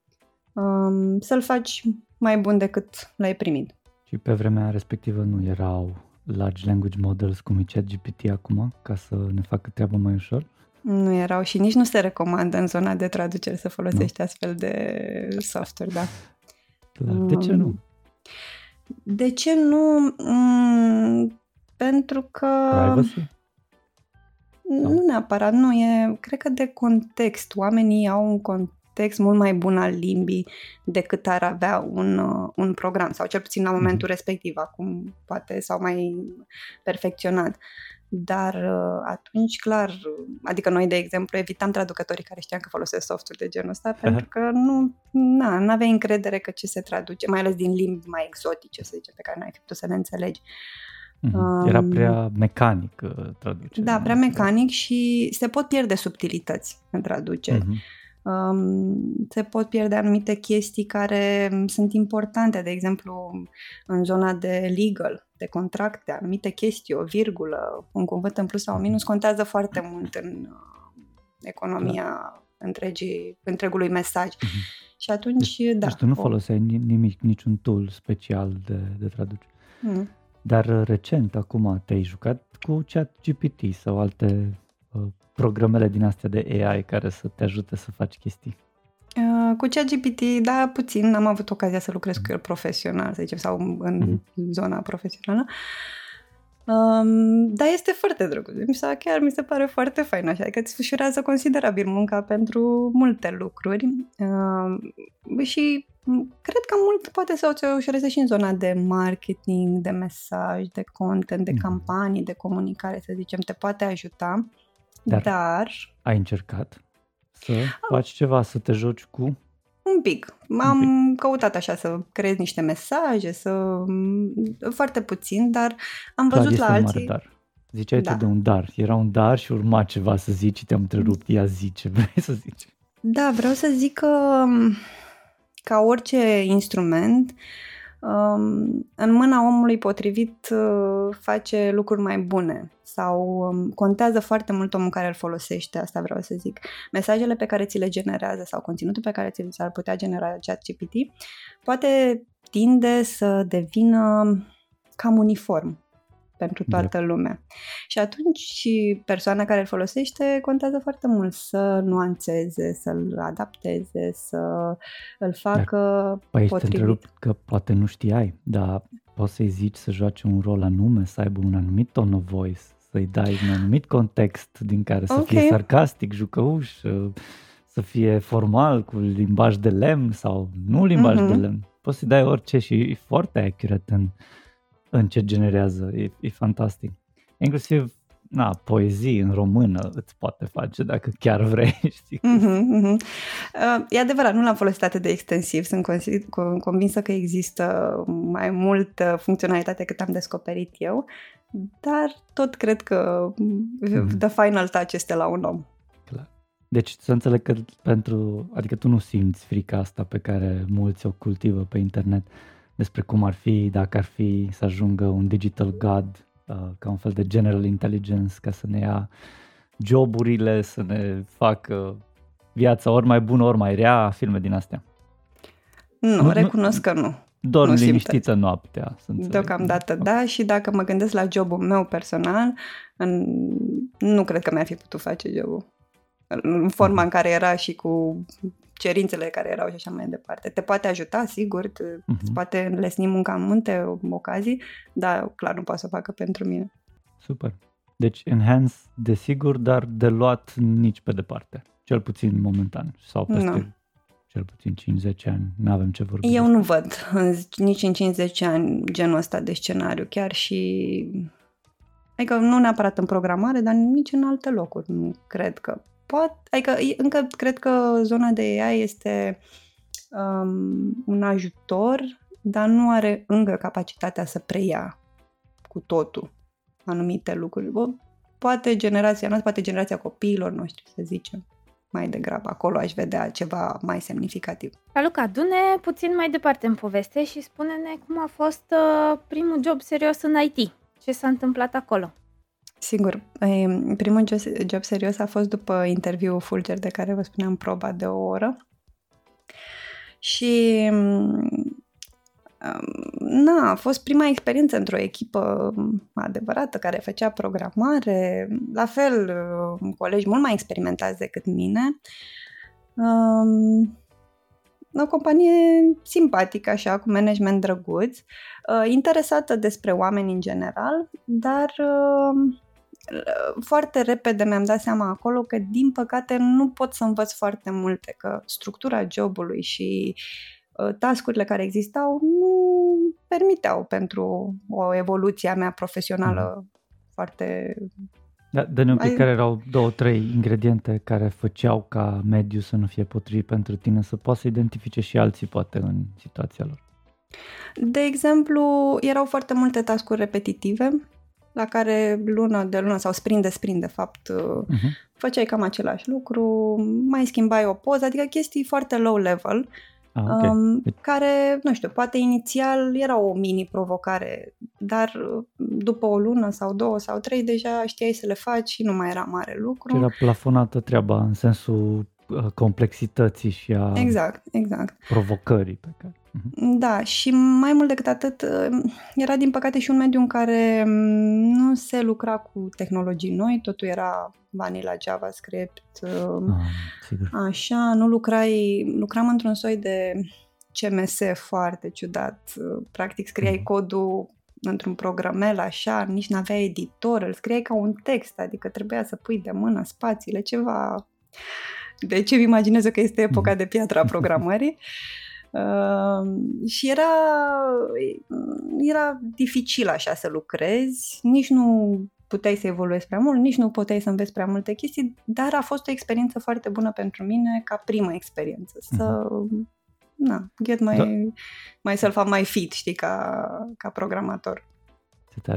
um, să-l faci mai bun decât l-ai primit. Și pe vremea respectivă nu erau large language models cum e ChatGPT acum, ca să ne facă treaba mai ușor? Nu erau și nici nu se recomandă în zona de traducere să folosești nu. astfel de software, da. Clar. De ce nu? De ce nu? Mm, pentru că... Privacy? Nu neapărat, nu e... Cred că de context. Oamenii au un context mult mai bun al limbii decât ar avea un, uh, un program, sau cel puțin la momentul mm-hmm. respectiv, acum poate s-au mai perfecționat. Dar uh, atunci, clar, adică noi, de exemplu, evitam traducătorii care știam că folosesc softuri de genul ăsta, pentru că nu na, nu aveai încredere că ce se traduce, mai ales din limbi mai exotice, să zicem, pe care n-ai fi putut să le înțelegi. Mm-hmm. Era prea mecanic uh, traducerea. Da, prea mecanic și se pot pierde subtilități în traduceri. Mm-hmm. Um, se pot pierde anumite chestii care sunt importante, de exemplu în zona de legal, de contracte, anumite chestii, o virgulă, un cuvânt în plus sau un minus contează foarte mult în uh, economia întregii, întregului mesaj. Uh-huh. Și atunci, deci, da. Deci tu nu foloseai nimic, niciun tool special de, de traducere. Mm. Dar uh, recent, acum, te-ai jucat cu chat GPT sau alte uh, programele din astea de AI care să te ajute să faci chestii? Uh, cu ChatGPT, da, puțin. Am avut ocazia să lucrez cu el profesional, să zicem, sau în mm-hmm. zona profesională. Um, dar este foarte drăguț. Mi se, chiar mi se pare foarte fain așa, adică îți ușurează considerabil munca pentru multe lucruri um, și cred că mult poate să o ușureze și în zona de marketing, de mesaj, de content, de mm. campanii, de comunicare, să zicem, te poate ajuta. Dar, dar ai încercat să faci ceva, să te joci cu? Un pic. Am un pic. căutat așa să creez niște mesaje, să foarte puțin, dar am Clar, văzut la alții. Dar. Ziceai da. tu de un dar. Era un dar și urma ceva să zici și te-am întrerupt. Ia zice, vrei să zici? Da, vreau să zic că ca orice instrument, uh, în mâna omului potrivit uh, face lucruri mai bune sau um, contează foarte mult omul care îl folosește, asta vreau să zic. Mesajele pe care ți le generează sau conținutul pe care ți l-ar putea genera ChatGPT poate tinde să devină cam uniform pentru toată da. lumea. Și atunci și persoana care îl folosește contează foarte mult să nuanțeze, să-l adapteze, să îl facă da. păi potrivit. că poate nu știai, dar poți să-i zici să joace un rol anume, să aibă un anumit tone of voice, să-i dai un anumit context din care să okay. fie sarcastic, jucăuș, să fie formal, cu limbaj de lemn sau nu limbaj mm-hmm. de lemn. Poți să-i dai orice și e foarte accurate în în ce generează, e, e fantastic. Inclusiv na, poezii în română îți poate face dacă chiar vrei, *laughs* știi? Mm-hmm, mm-hmm. Uh, e adevărat, nu l-am folosit atât de extensiv, sunt convinsă că există mai multă funcționalitate cât am descoperit eu, dar tot cred că mm-hmm. the final touch este la un om. Clar. Deci să înțeleg că pentru, adică tu nu simți frica asta pe care mulți o cultivă pe internet, despre cum ar fi dacă ar fi să ajungă un digital god uh, ca un fel de general intelligence ca să ne ia joburile, să ne facă viața ori mai bună, ori mai rea, filme din astea. Nu, nu recunosc nu, că nu. Dorm nu liniștită simt. noaptea. Deocamdată da și dacă mă gândesc la jobul meu personal, în, nu cred că mi-ar fi putut face jobul. În forma în care era și cu cerințele care erau și așa mai departe. Te poate ajuta, sigur, te, uh-huh. îți poate înlesni munca în multe ocazii, dar clar nu poate să o facă pentru mine. Super. Deci enhance, desigur, dar de luat nici pe departe, cel puțin momentan sau peste no. cel puțin 5-10 ani, nu avem ce vorbi. Eu nu văd nici în 50 ani genul ăsta de scenariu, chiar și Adică nu neapărat în programare, dar nici în alte locuri. Nu cred că poate, adică încă cred că zona de AI este um, un ajutor, dar nu are încă capacitatea să preia cu totul anumite lucruri. Poate generația noastră, poate generația copiilor noștri, să zicem, mai degrabă. Acolo aș vedea ceva mai semnificativ. Luca, du-ne puțin mai departe în poveste și spune-ne cum a fost uh, primul job serios în IT. Ce s-a întâmplat acolo? Sigur, primul job serios a fost după interviul Fulger de care vă spuneam proba de o oră și na, a fost prima experiență într-o echipă adevărată care făcea programare, la fel colegi mult mai experimentați decât mine. o companie simpatică, așa, cu management drăguț, interesată despre oameni în general, dar foarte repede mi-am dat seama acolo că, din păcate, nu pot să învăț foarte multe, că structura jobului și uh, tascurile care existau nu permiteau pentru o evoluție a mea profesională mm. foarte... Da, dă un pic Ai... care erau două, trei ingrediente care făceau ca mediul să nu fie potrivit pentru tine, să poți să identifice și alții poate în situația lor. De exemplu, erau foarte multe tascuri repetitive la care lună de lună sau sprint de sprint, de fapt, uh-huh. făceai cam același lucru, mai schimbai o poză, adică chestii foarte low level, Ah, okay. um, care, nu știu, poate inițial era o mini-provocare, dar uh, după o lună sau două sau trei deja știai să le faci și nu mai era mare lucru. Era plafonată treaba în sensul uh, complexității și a exact, exact. provocării pe care... Mhm. Da, și mai mult decât atât, uh, era din păcate și un mediu în care mm, nu se lucra cu tehnologii noi, totul era vanilla JavaScript, um, ah, sigur. așa, nu lucrai, lucram într-un soi de CMS foarte ciudat, practic scriai mm. codul într-un programel așa, nici n-avea editor, îl scriai ca un text, adică trebuia să pui de mână spațiile, ceva... De ce mi imaginez că este epoca mm. de piatra a programării. *laughs* Uh, și era, era dificil așa să lucrezi, nici nu puteai să evoluezi prea mult, nici nu puteai să înveți prea multe chestii, dar a fost o experiență foarte bună pentru mine ca primă experiență. Să, uh-huh. na, get my, da. myself my fit, știi, ca, ca programator.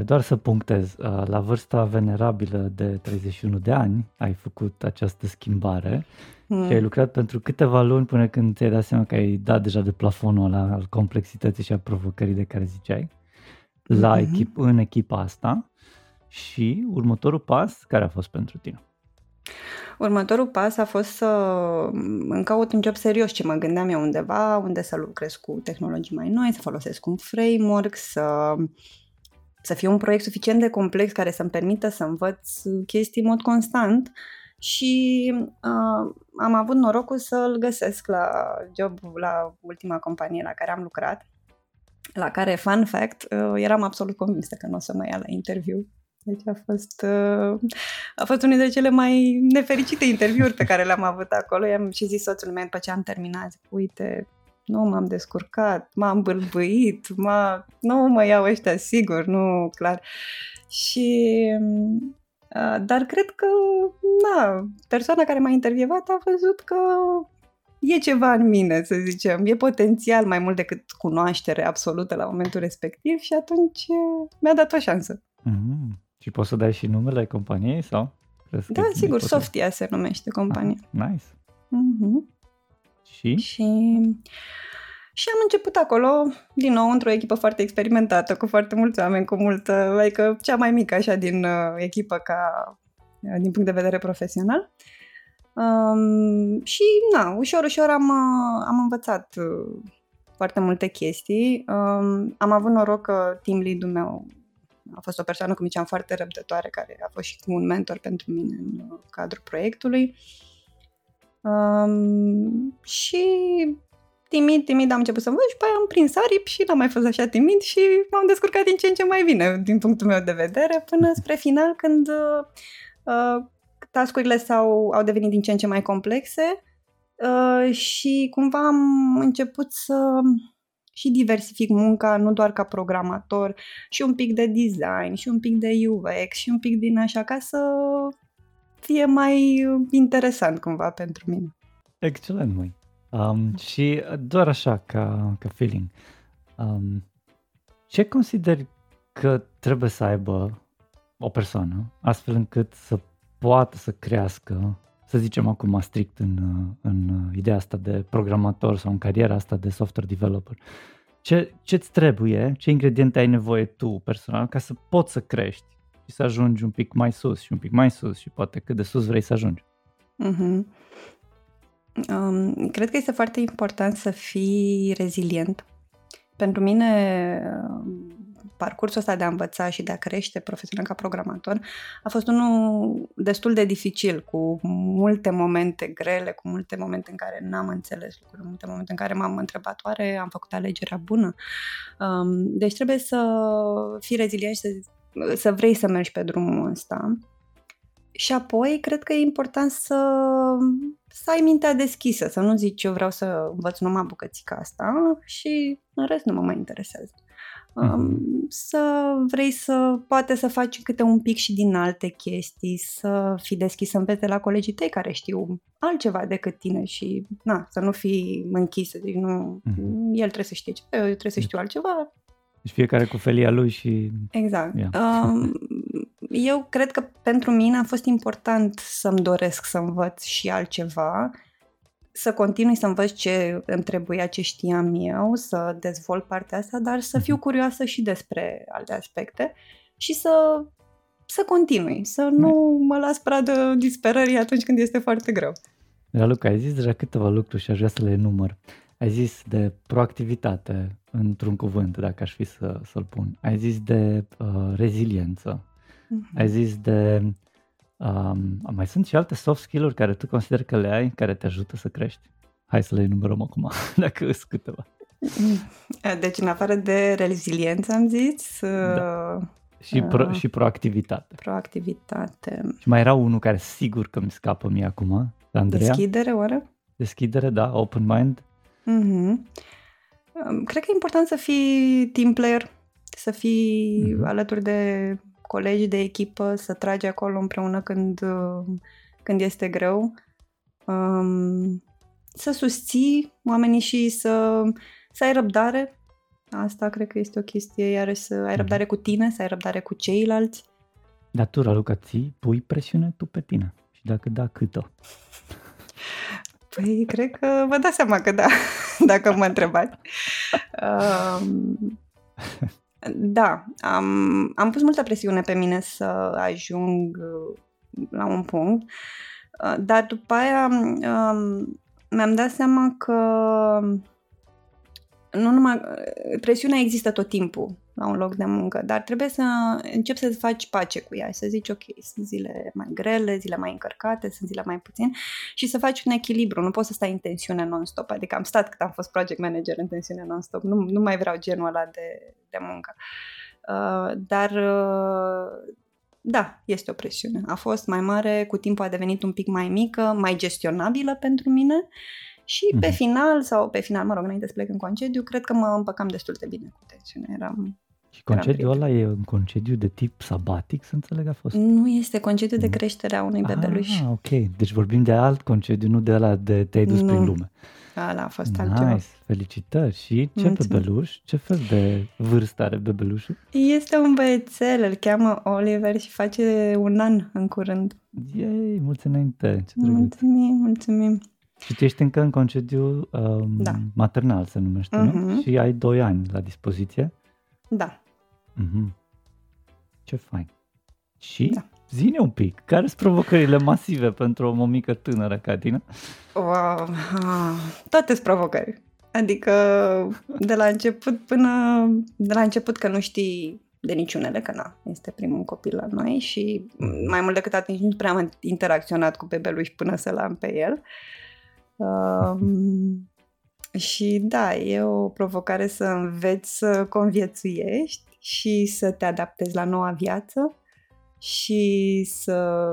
Doar să punctez, uh, la vârsta venerabilă de 31 de ani ai făcut această schimbare mm. și ai lucrat pentru câteva luni până când ți-ai dat seama că ai dat deja de plafonul ăla al complexității și a provocării de care ziceai la mm-hmm. echip, în echipa asta și următorul pas, care a fost pentru tine? Următorul pas a fost să îmi caut un job serios ce mă gândeam eu undeva, unde să lucrez cu tehnologii mai noi, să folosesc un framework, să, să fie un proiect suficient de complex care să-mi permită să învăț chestii în mod constant și uh, am avut norocul să-l găsesc la job la ultima companie la care am lucrat, la care, fun fact, uh, eram absolut convinsă că nu o să mă ia la interviu deci a fost, uh, a fost unul dintre cele mai nefericite interviuri pe care le-am avut acolo. I-am și zis soțul meu după ce am terminat, zic, uite, nu m-am descurcat, m-am bâlbâit, m-a... nu mă iau ăștia sigur, nu, clar. Și uh, dar cred că, na, persoana care m-a intervievat a văzut că e ceva în mine, să zicem, e potențial mai mult decât cunoaștere absolută la momentul respectiv și atunci uh, mi-a dat o șansă. Mm-hmm. Și poți să dai și numele companiei sau? Da, sigur, Softia se numește compania. Ah, nice. Mm-hmm. Și? Și... Și am început acolo, din nou, într-o echipă foarte experimentată, cu foarte mulți oameni, cu multă, adică cea mai mică așa din uh, echipă ca uh, din punct de vedere profesional. Um, și, na, ușor, ușor am, uh, am învățat uh, foarte multe chestii. Um, am avut noroc că team lead-ul meu a fost o persoană, cum ziceam, foarte răbdătoare, care a fost și un mentor pentru mine în uh, cadrul proiectului. Um, și timid, timid am început să învăț și pe aia am prins aripi și n-am mai fost așa timid și m-am descurcat din ce în ce mai bine, din punctul meu de vedere, până spre final, când uh, uh, tascurile s-au, au devenit din ce în ce mai complexe uh, și cumva am început să și diversific munca nu doar ca programator, și un pic de design, și un pic de UX, și un pic din așa, ca să fie mai interesant cumva pentru mine. Excelent, măi. Um, și doar așa, ca, ca feeling, um, ce consideri că trebuie să aibă o persoană astfel încât să poată să crească să zicem acum strict în, în ideea asta de programator sau în cariera asta de software developer, ce, ce-ți trebuie, ce ingrediente ai nevoie tu personal ca să poți să crești și să ajungi un pic mai sus și un pic mai sus și poate cât de sus vrei să ajungi? Uh-huh. Um, cred că este foarte important să fii rezilient. Pentru mine, parcursul ăsta de a învăța și de a crește profesional ca programator a fost unul destul de dificil, cu multe momente grele, cu multe momente în care n-am înțeles lucruri, multe momente în care m-am întrebat oare am făcut alegerea bună. Um, deci trebuie să fii rezilient și să, să vrei să mergi pe drumul ăsta. Și apoi, cred că e important să, să ai mintea deschisă, să nu zici eu vreau să învăț numai bucățica asta și în rest nu mă mai interesează uh-huh. să vrei să poate să faci câte un pic și din alte chestii, să fii deschis să înveți de la colegii tăi care știu altceva decât tine și na, să nu fii închis, să zici nu, uh-huh. el trebuie să știe ceva, eu trebuie să știu altceva. Deci fiecare cu felia lui și... Exact. Yeah. Um, eu cred că pentru mine a fost important să-mi doresc să învăț și altceva, să continui să învăț ce îmi trebuia, ce știam eu, să dezvolt partea asta, dar să fiu mhm. curioasă și despre alte aspecte și să, să continui, să nu mă las pradă disperării atunci când este foarte greu. Raluca, ai zis deja câteva lucruri și aș vrea să le număr. Ai zis de proactivitate, într-un cuvânt, dacă aș fi să, să-l pun. Ai zis de uh, reziliență. Uh-huh. Ai zis de... Um, mai sunt și alte soft skill-uri care tu consideri că le ai, care te ajută să crești? Hai să le enumerăm acum, *laughs* dacă sunt câteva. Deci, în afară de reziliență, am zis... Da. Și, pro, uh, și proactivitate. Proactivitate. Și mai era unul care sigur că mi scapă mie acum, Andreea. Deschidere, oare? Deschidere, da, open mind. Mm-hmm. Cred că e important să fii team player, să fii mm-hmm. alături de colegi de echipă, să tragi acolo împreună când, când este greu, um, să susții oamenii și să, să ai răbdare. Asta cred că este o chestie, iarăși să ai mhm. răbdare cu tine, să ai răbdare cu ceilalți. Dar tu, Raluca, ții, pui presiune tu pe tine. Și dacă da, câtă? Păi, cred că vă dați seama că da, *laughs* dacă mă întrebați. Um, da, am, am pus multă presiune pe mine să ajung la un punct, uh, dar după aia um, mi-am dat seama că nu numai, presiunea există tot timpul la un loc de muncă, dar trebuie să începi să faci pace cu ea și să zici, ok, sunt zile mai grele, zile mai încărcate, sunt zile mai puțin și să faci un echilibru. Nu poți să stai în tensiune non-stop, adică am stat cât am fost project manager în tensiune non-stop, nu, nu mai vreau genul ăla de, de muncă. Uh, dar uh, da, este o presiune. A fost mai mare, cu timpul a devenit un pic mai mică, mai gestionabilă pentru mine și mm-hmm. pe final, sau pe final, mă rog, înainte să plec în concediu, cred că mă împăcam destul de bine cu tensiune. Eram și concediul ăla e un concediu de tip sabatic, să înțeleg a fost? Nu este concediu de creștere a unui bebeluș. Ah, ok. Deci vorbim de alt concediu, nu de ăla de te-ai dus nu. prin lume. Ala a fost nice. altceva. felicitări. Și ce Mulțumesc. bebeluș? Ce fel de vârstă are bebelușul? Este un băiețel, îl cheamă Oliver și face un an în curând. Ei, mulți înainte. Ce mulțumim, mulțumim. Și tu ești încă în concediu um, da. maternal, se numește, uh-huh. nu? Mhm. Și ai doi ani la dispoziție? Da. Mm-hmm. Ce fain. Și da. zine un pic, care sunt provocările masive pentru o mămică tânără ca tine? Wow, toate sunt provocări. Adică de la început până... De la început că nu știi de niciunele, că na, este primul copil la noi și mai mult decât atât nu prea am interacționat cu bebeluș până să l-am pe el. Um, *laughs* și da, e o provocare să înveți să conviețuiești și să te adaptezi la noua viață și să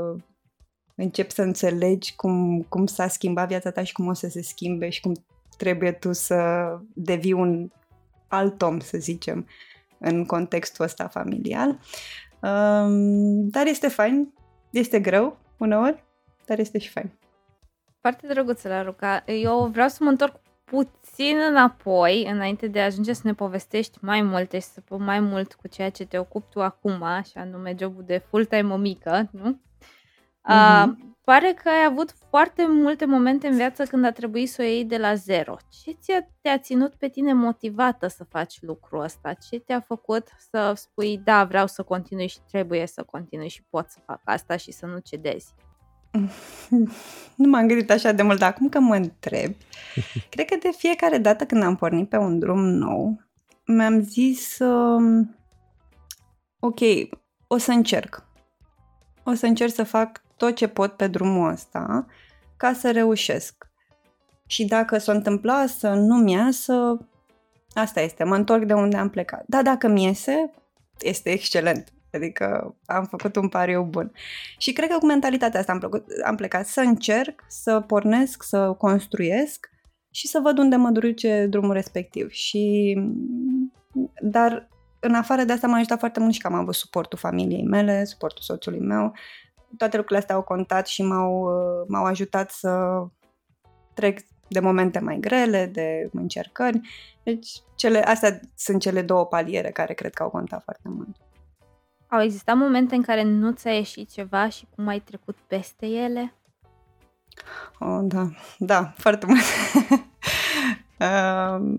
începi să înțelegi cum, cum s-a schimbat viața ta și cum o să se schimbe și cum trebuie tu să devii un alt om, să zicem, în contextul ăsta familial. Um, dar este fain, este greu uneori, dar este și fain. Foarte drăguță la Ruca. Eu vreau să mă întorc puțin înapoi, înainte de a ajunge să ne povestești mai multe și să spun mai mult cu ceea ce te ocupi tu acum, și anume jobul de full-time mică, nu? Mm-hmm. Uh, pare că ai avut foarte multe momente în viață când a trebuit să o iei de la zero. Ce ți-a, te-a ținut pe tine motivată să faci lucrul ăsta? Ce te-a făcut să spui, da, vreau să continui și trebuie să continui și pot să fac asta și să nu cedezi? *laughs* Nu m-am gândit așa de mult, dar acum că mă întreb, *laughs* cred că de fiecare dată când am pornit pe un drum nou, mi-am zis, uh, ok, o să încerc. O să încerc să fac tot ce pot pe drumul ăsta ca să reușesc. Și dacă s-o întâmpla să nu-mi iasă, asta este, mă întorc de unde am plecat. Dar dacă mi iese, este excelent. Adică am făcut un pariu bun. Și cred că cu mentalitatea asta am, plăcut, am plecat să încerc, să pornesc, să construiesc și să văd unde mă duce drumul respectiv. Și, dar în afară de asta m-a ajutat foarte mult și că am avut suportul familiei mele, suportul soțului meu. Toate lucrurile astea au contat și m-au, m-au ajutat să trec de momente mai grele, de încercări. Deci cele, astea sunt cele două paliere care cred că au contat foarte mult. Au existat momente în care nu ți-a ieșit ceva și cum ai trecut peste ele? Oh, da, da, foarte mult. uh,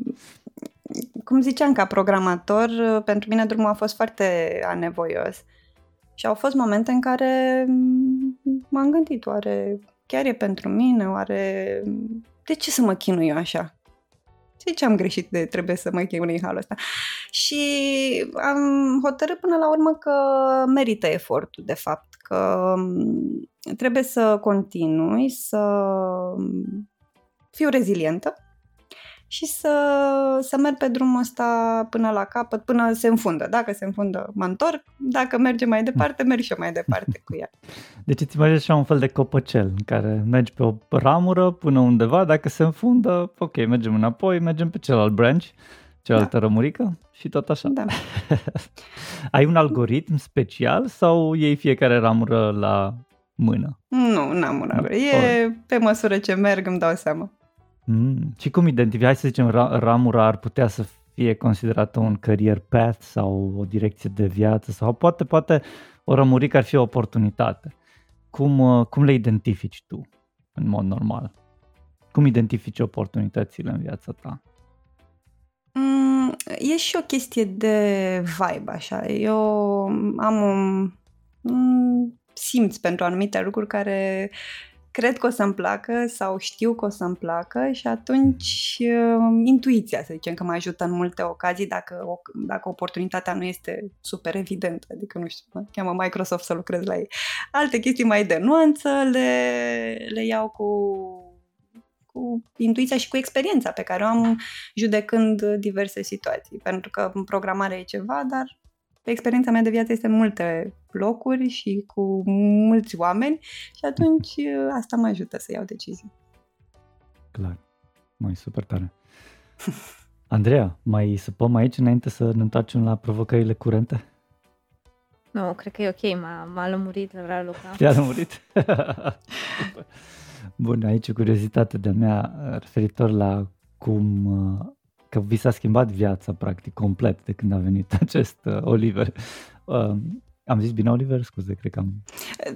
*laughs* cum ziceam, ca programator, pentru mine drumul a fost foarte anevoios. Și au fost momente în care m-am gândit, oare chiar e pentru mine, oare de ce să mă chinui eu așa? De ce am greșit de trebuie să mă chinui în halul ăsta? Și am hotărât până la urmă că merită efortul, de fapt, că trebuie să continui, să fiu rezilientă și să, să merg pe drumul ăsta până la capăt, până se înfundă. Dacă se înfundă, mă întorc. Dacă merge mai departe, merg și eu mai departe cu ea. *laughs* Deci îți imaginezi așa un fel de copăcel în care mergi pe o ramură până undeva, dacă se înfundă, ok, mergem înapoi, mergem pe celălalt branch, cealaltă da. rămurică și tot așa. Da. *laughs* Ai un algoritm special sau iei fiecare ramură la mână? Nu, n-am un algoritm. E pe măsură ce merg, îmi dau seama. Mm. Și cum identifici, hai să zicem, ra- ramura ar putea să fie considerată un career path sau o direcție de viață sau poate, poate o rămurică ar fi o oportunitate. Cum, uh, cum le identifici tu în mod normal? Cum identifici oportunitățile în viața ta? Mm, e și o chestie de vibe, așa. Eu am un, un simț pentru anumite lucruri care cred că o să-mi placă sau știu că o să-mi placă și atunci uh, intuiția, să zicem, că mă ajută în multe ocazii dacă, o, dacă oportunitatea nu este super evidentă, adică nu știu, mă cheamă Microsoft să lucrez la ei. Alte chestii mai de nuanță le, le iau cu, cu intuiția și cu experiența pe care o am judecând diverse situații, pentru că în programare e ceva, dar experiența mea de viață este în multe locuri și cu mulți oameni și atunci uh, asta mă ajută să iau decizii. Clar, mai super tare. Andreea, mai săpăm aici înainte să ne întoarcem la provocările curente? Nu, cred că e ok, m-a, m-a lămurit la Luca. Te-a lămurit? Bun, aici curiozitatea de-a mea referitor la cum uh, că vi s-a schimbat viața practic complet de când a venit *laughs* acest uh, Oliver. Uh, am zis bine Oliver? Scuze, cred că am...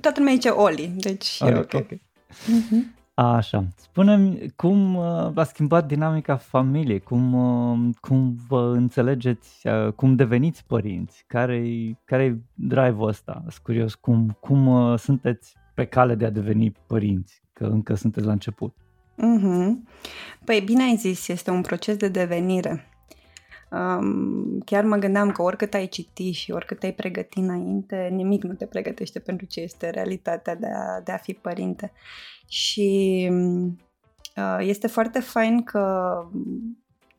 Toată lumea zice Oli, deci okay, e ok. okay. Uh-huh. Așa. Spune-mi cum uh, a schimbat dinamica familiei, cum, uh, cum vă înțelegeți, uh, cum deveniți părinți, care-i, care-i drive-ul ăsta? Sunt curios cum, cum uh, sunteți pe cale de a deveni părinți, că încă sunteți la început. Mm-hmm. Păi bine ai zis, este un proces de devenire. Um, chiar mă gândeam că oricât ai citi și oricât ai pregăti înainte, nimic nu te pregătește pentru ce este realitatea de a, de a fi părinte. Și uh, este foarte fain că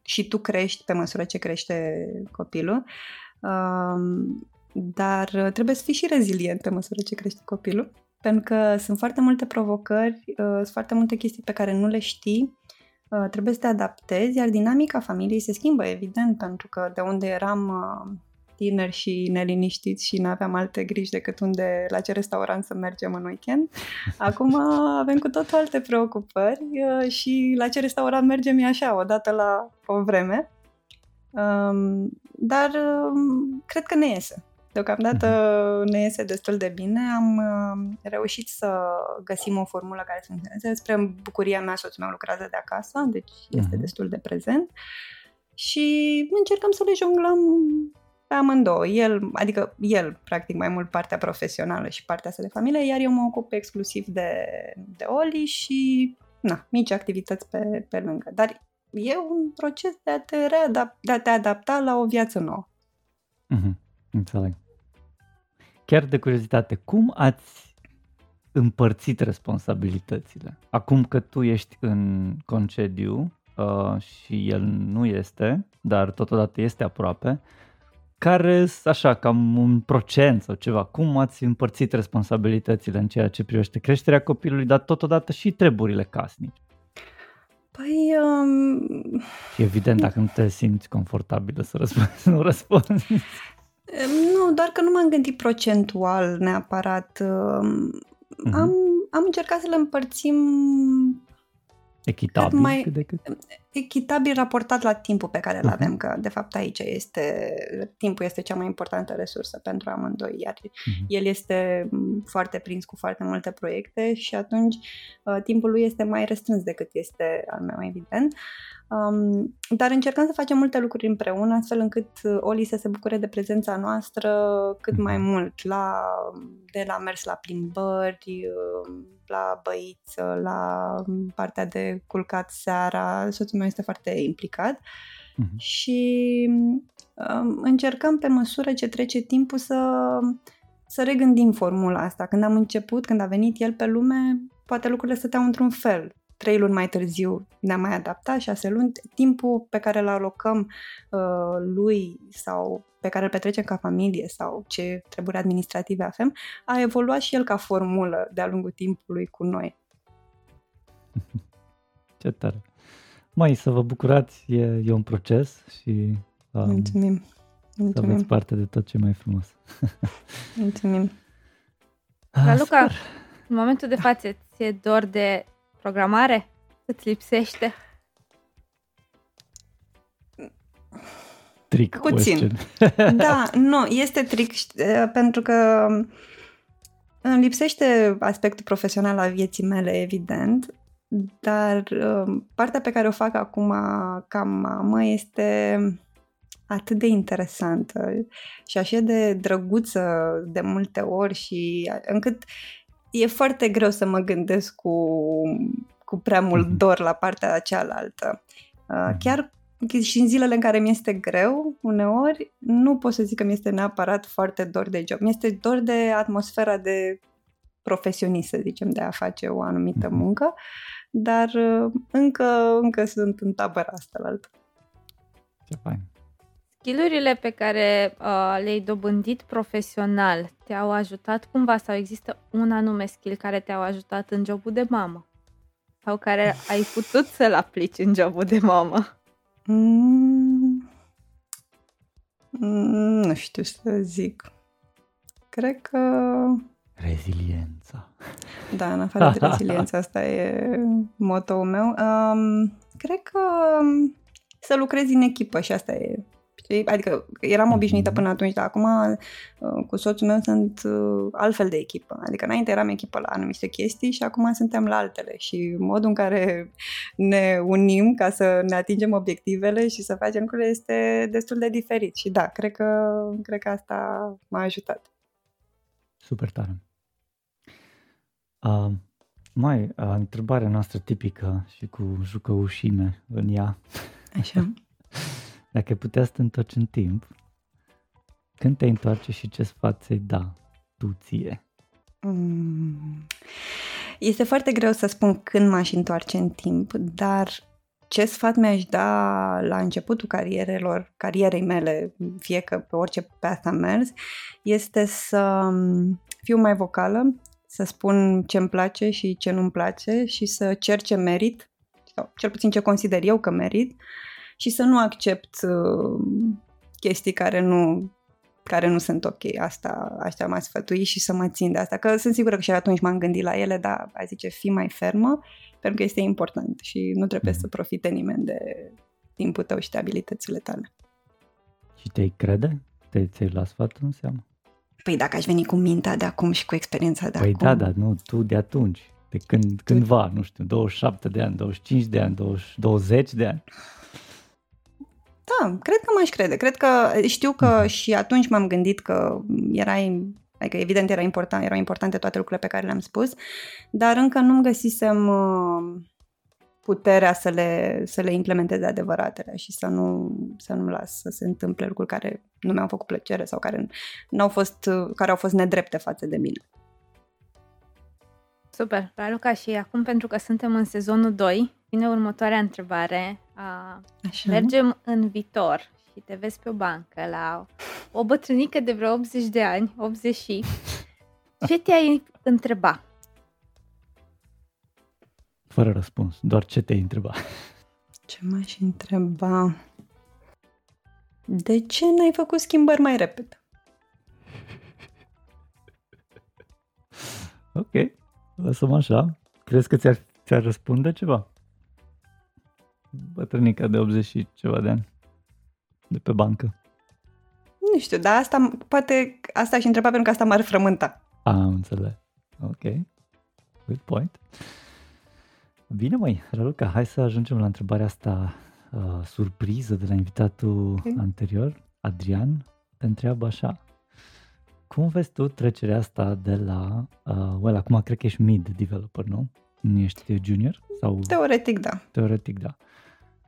și tu crești pe măsură ce crește copilul, uh, dar trebuie să fii și rezilient pe măsură ce crește copilul pentru că sunt foarte multe provocări, uh, sunt foarte multe chestii pe care nu le știi, uh, trebuie să te adaptezi, iar dinamica familiei se schimbă, evident, pentru că de unde eram uh, tineri și neliniștiți și nu aveam alte griji decât unde, la ce restaurant să mergem în weekend. *laughs* Acum avem cu totul alte preocupări și la ce restaurant mergem e așa, o dată la o vreme. Um, dar um, cred că ne iese. Deocamdată mhm. ne iese destul de bine. Am uh, reușit să găsim o formulă care să funcționeze. Spre bucuria mea, soțul meu lucrează de acasă, deci este uh-huh. destul de prezent. Și încercăm să le jonglăm pe amândouă. El, adică el, practic, mai mult partea profesională și partea asta de familie, iar eu mă ocup exclusiv de, de Oli și na, mici activități pe, pe lângă. Dar e un proces de a te, readap- de a te adapta la o viață nouă. Uh-huh. Înțeleg. Chiar de curiozitate, cum ați împărțit responsabilitățile? Acum că tu ești în concediu uh, și el nu este, dar totodată este aproape, care așa, cam un procent sau ceva, cum ați împărțit responsabilitățile în ceea ce privește creșterea copilului, dar totodată și treburile casnice? Păi... Um... Și evident, dacă nu te simți confortabilă să răspunzi, *laughs* nu răspunzi. Nu, doar că nu m-am gândit procentual neapărat. Uh-huh. Am, am încercat să le împărțim echitabil mai- cât de cât. echitabil raportat la timpul pe care îl Mhm. avem, că de fapt aici este, timpul este cea mai importantă resursă pentru amândoi, iar Mhm. el este m, foarte prins cu foarte multe proiecte și atunci uh, timpul lui este mai restrâns decât este al meu, evident. Um, dar încercăm să facem multe lucruri împreună, astfel încât uh, Oli să se bucure de prezența noastră cât mai Mhm. mult, la, de la mers la plimbări, uh, la băiță, la partea de culcat seara. Soțul meu este foarte implicat Mhm. și um, încercăm pe măsură ce trece timpul să, să regândim formula asta. Când am început, când a venit el pe lume, poate lucrurile stăteau într-un fel. Trei luni mai târziu ne-am mai adaptat, șase luni. Timpul pe care îl alocăm uh, lui sau pe care îl petrecem ca familie sau ce treburi administrative avem, a evoluat și el ca formulă de-a lungul timpului cu noi. *laughs* Ce tare. Mai să vă bucurați, e, e un proces și um, Mulțumim! să aveți Mulțumim! parte de tot ce e mai frumos. Mulțumim! Ah, Raluca, super. în momentul de față ți-e dor de programare? Îți lipsește? Trick Puțin. question. *laughs* Da, nu, este trick șt- eh, pentru că îmi lipsește aspectul profesional al vieții mele, evident, dar eh, partea pe care o fac acum ca mamă este atât de interesantă și așa de drăguță de multe ori și încât e foarte greu să mă gândesc cu, cu prea mult Mhm. dor la partea cealaltă. Uh, Mhm. Chiar și în zilele în care mi este greu, uneori, nu pot să zic că mi este neapărat foarte dor de job. Mi este dor de atmosfera de profesionist, să zicem, de a face o anumită Mhm. muncă, dar uh, încă, încă sunt în tabăra asta la altă. Ce fain. Skillurile pe care uh, le-ai dobândit profesional te-au ajutat cumva sau există un anume skill care te-au ajutat în jobul de mamă? Sau care ai putut să-l aplici în jobul de mamă? Mm, mm, nu știu să zic. Cred că, Reziliența. da, în afară de *laughs* reziliența, asta e motoul meu. Um, cred că um, să lucrezi în echipă și asta e Știi? Adică eram obișnuită până atunci, dar acum uh, cu soțul meu sunt uh, altfel de echipă. Adică înainte eram echipă la anumite chestii și acum suntem la altele. Și modul în care ne unim ca să ne atingem obiectivele și să facem lucrurile este destul de diferit. Și da, cred că, cred că asta m-a ajutat. Super tare. Uh, mai, uh, întrebarea noastră tipică și cu jucăușime în ea. Așa. *laughs* Dacă putea să te întorci în timp, când te întoarce și ce sfat ți da tu ție? Mm. Este foarte greu să spun când m-aș întoarce în timp, dar ce sfat mi-aș da la începutul carierelor, carierei mele, fie că pe orice pe asta am mers, este să fiu mai vocală, să spun ce îmi place și ce nu-mi place și să cer ce merit, sau cel puțin ce consider eu că merit, și să nu accept uh, chestii care nu care nu sunt ok. Asta, asta m-a sfătuit și să mă țin de asta. Că sunt sigură că și atunci m-am gândit la ele, dar a zice, fi mai fermă, pentru că este important și nu trebuie să profite nimeni de timpul tău și de abilitățile tale. Și te-ai crede? Te ți-ai luat sfatul în seamă? Păi dacă aș veni cu mintea de acum și cu experiența de păi acum... da, dar nu, tu de atunci, de când, cândva, nu știu, 27 de ani, 25 de ani, 20, 20 de ani. Da, cred că m-aș crede. Cred că știu că și atunci m-am gândit că erai, adică evident era important, erau importante toate lucrurile pe care le-am spus, dar încă nu-mi găsisem uh, puterea să le, să le implementez adevăratele și să nu, să nu las să se întâmple lucruri care nu mi-au făcut plăcere sau care, n-au fost, care au fost nedrepte față de mine. Super, Raluca, și acum pentru că suntem în sezonul 2, vine următoarea întrebare. A, Așa. mergem în viitor și te vezi pe o bancă la o bătrânică de vreo 80 de ani, 80 și... *laughs* Ce te-ai întreba? Fără răspuns, doar ce te-ai întrebat. Ce m-aș întreba? De ce n-ai făcut schimbări mai repede? Ok, lăsăm așa. Crezi că ți-ar, ți-ar răspunde ceva? Bătrânica de 80 și ceva de ani de pe bancă. Nu știu, dar asta, poate, asta și întreba pentru că asta m-ar frământa. Am înțeles. Ok. Good point. Bine, măi, Raluca, hai să ajungem la întrebarea asta uh, surpriză de la invitatul okay. anterior, Adrian. Te întreabă așa. Cum vezi tu trecerea asta de la, uh, well, acum cred că ești mid developer, nu? Nu ești junior? Sau... Teoretic, da. Teoretic, da.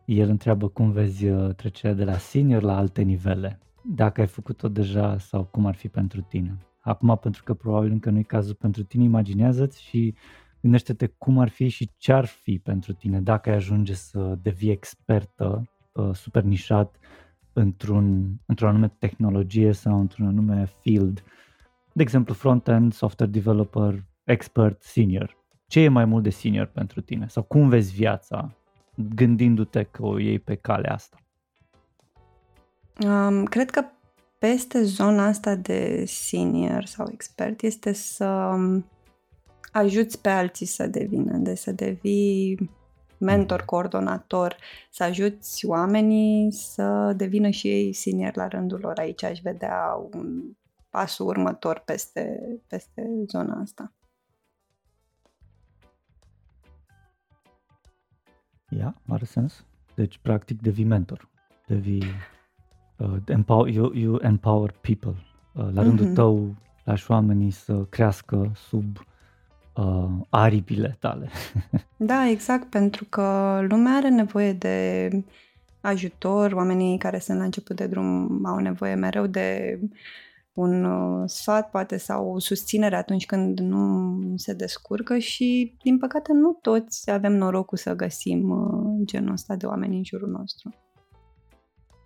El întreabă cum vezi uh, trecerea de la senior la alte nivele. Dacă ai făcut-o deja sau cum ar fi pentru tine. Acum, pentru că probabil încă nu e cazul pentru tine, imaginează-ți și gândește-te cum ar fi și ce ar fi pentru tine dacă ai ajunge să devii expertă, uh, super nișat într-un, într-o anume tehnologie sau într-un anume field. De exemplu, front-end, software developer, expert, senior. Ce e mai mult de senior pentru tine? Sau cum vezi viața gândindu-te că o iei pe calea asta? Um, cred că peste zona asta de senior sau expert este să um, ajuți pe alții să devină, de să devii mentor, mhm. coordonator, să ajuți oamenii să devină și ei senior la rândul lor. Aici aș vedea un pasul următor peste, peste zona asta. Ia, are sens. Deci, practic, devii mentor. Devii... Uh, empower, you, you empower people. Uh, la rândul mm-hmm. tău, lași oamenii să crească sub uh, aripile tale. *laughs* da, exact, pentru că lumea are nevoie de ajutor, oamenii care sunt la început de drum au nevoie mereu de un uh, sfat, poate, sau o susținere atunci când nu se descurcă și, din păcate, nu toți avem norocul să găsim uh, genul ăsta de oameni în jurul nostru.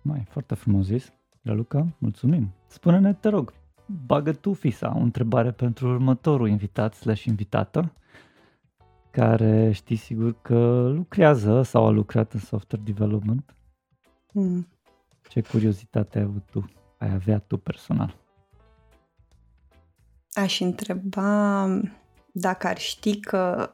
Mai, foarte frumos zis. Raluca, mulțumim. Spune-ne, te rog, bagă tu, Fisa, o întrebare pentru următorul invitat slash invitată, care știi sigur că lucrează sau a lucrat în software development. Mm. Ce curiozitate ai avut tu, ai avea tu personal? Aș întreba dacă ar ști că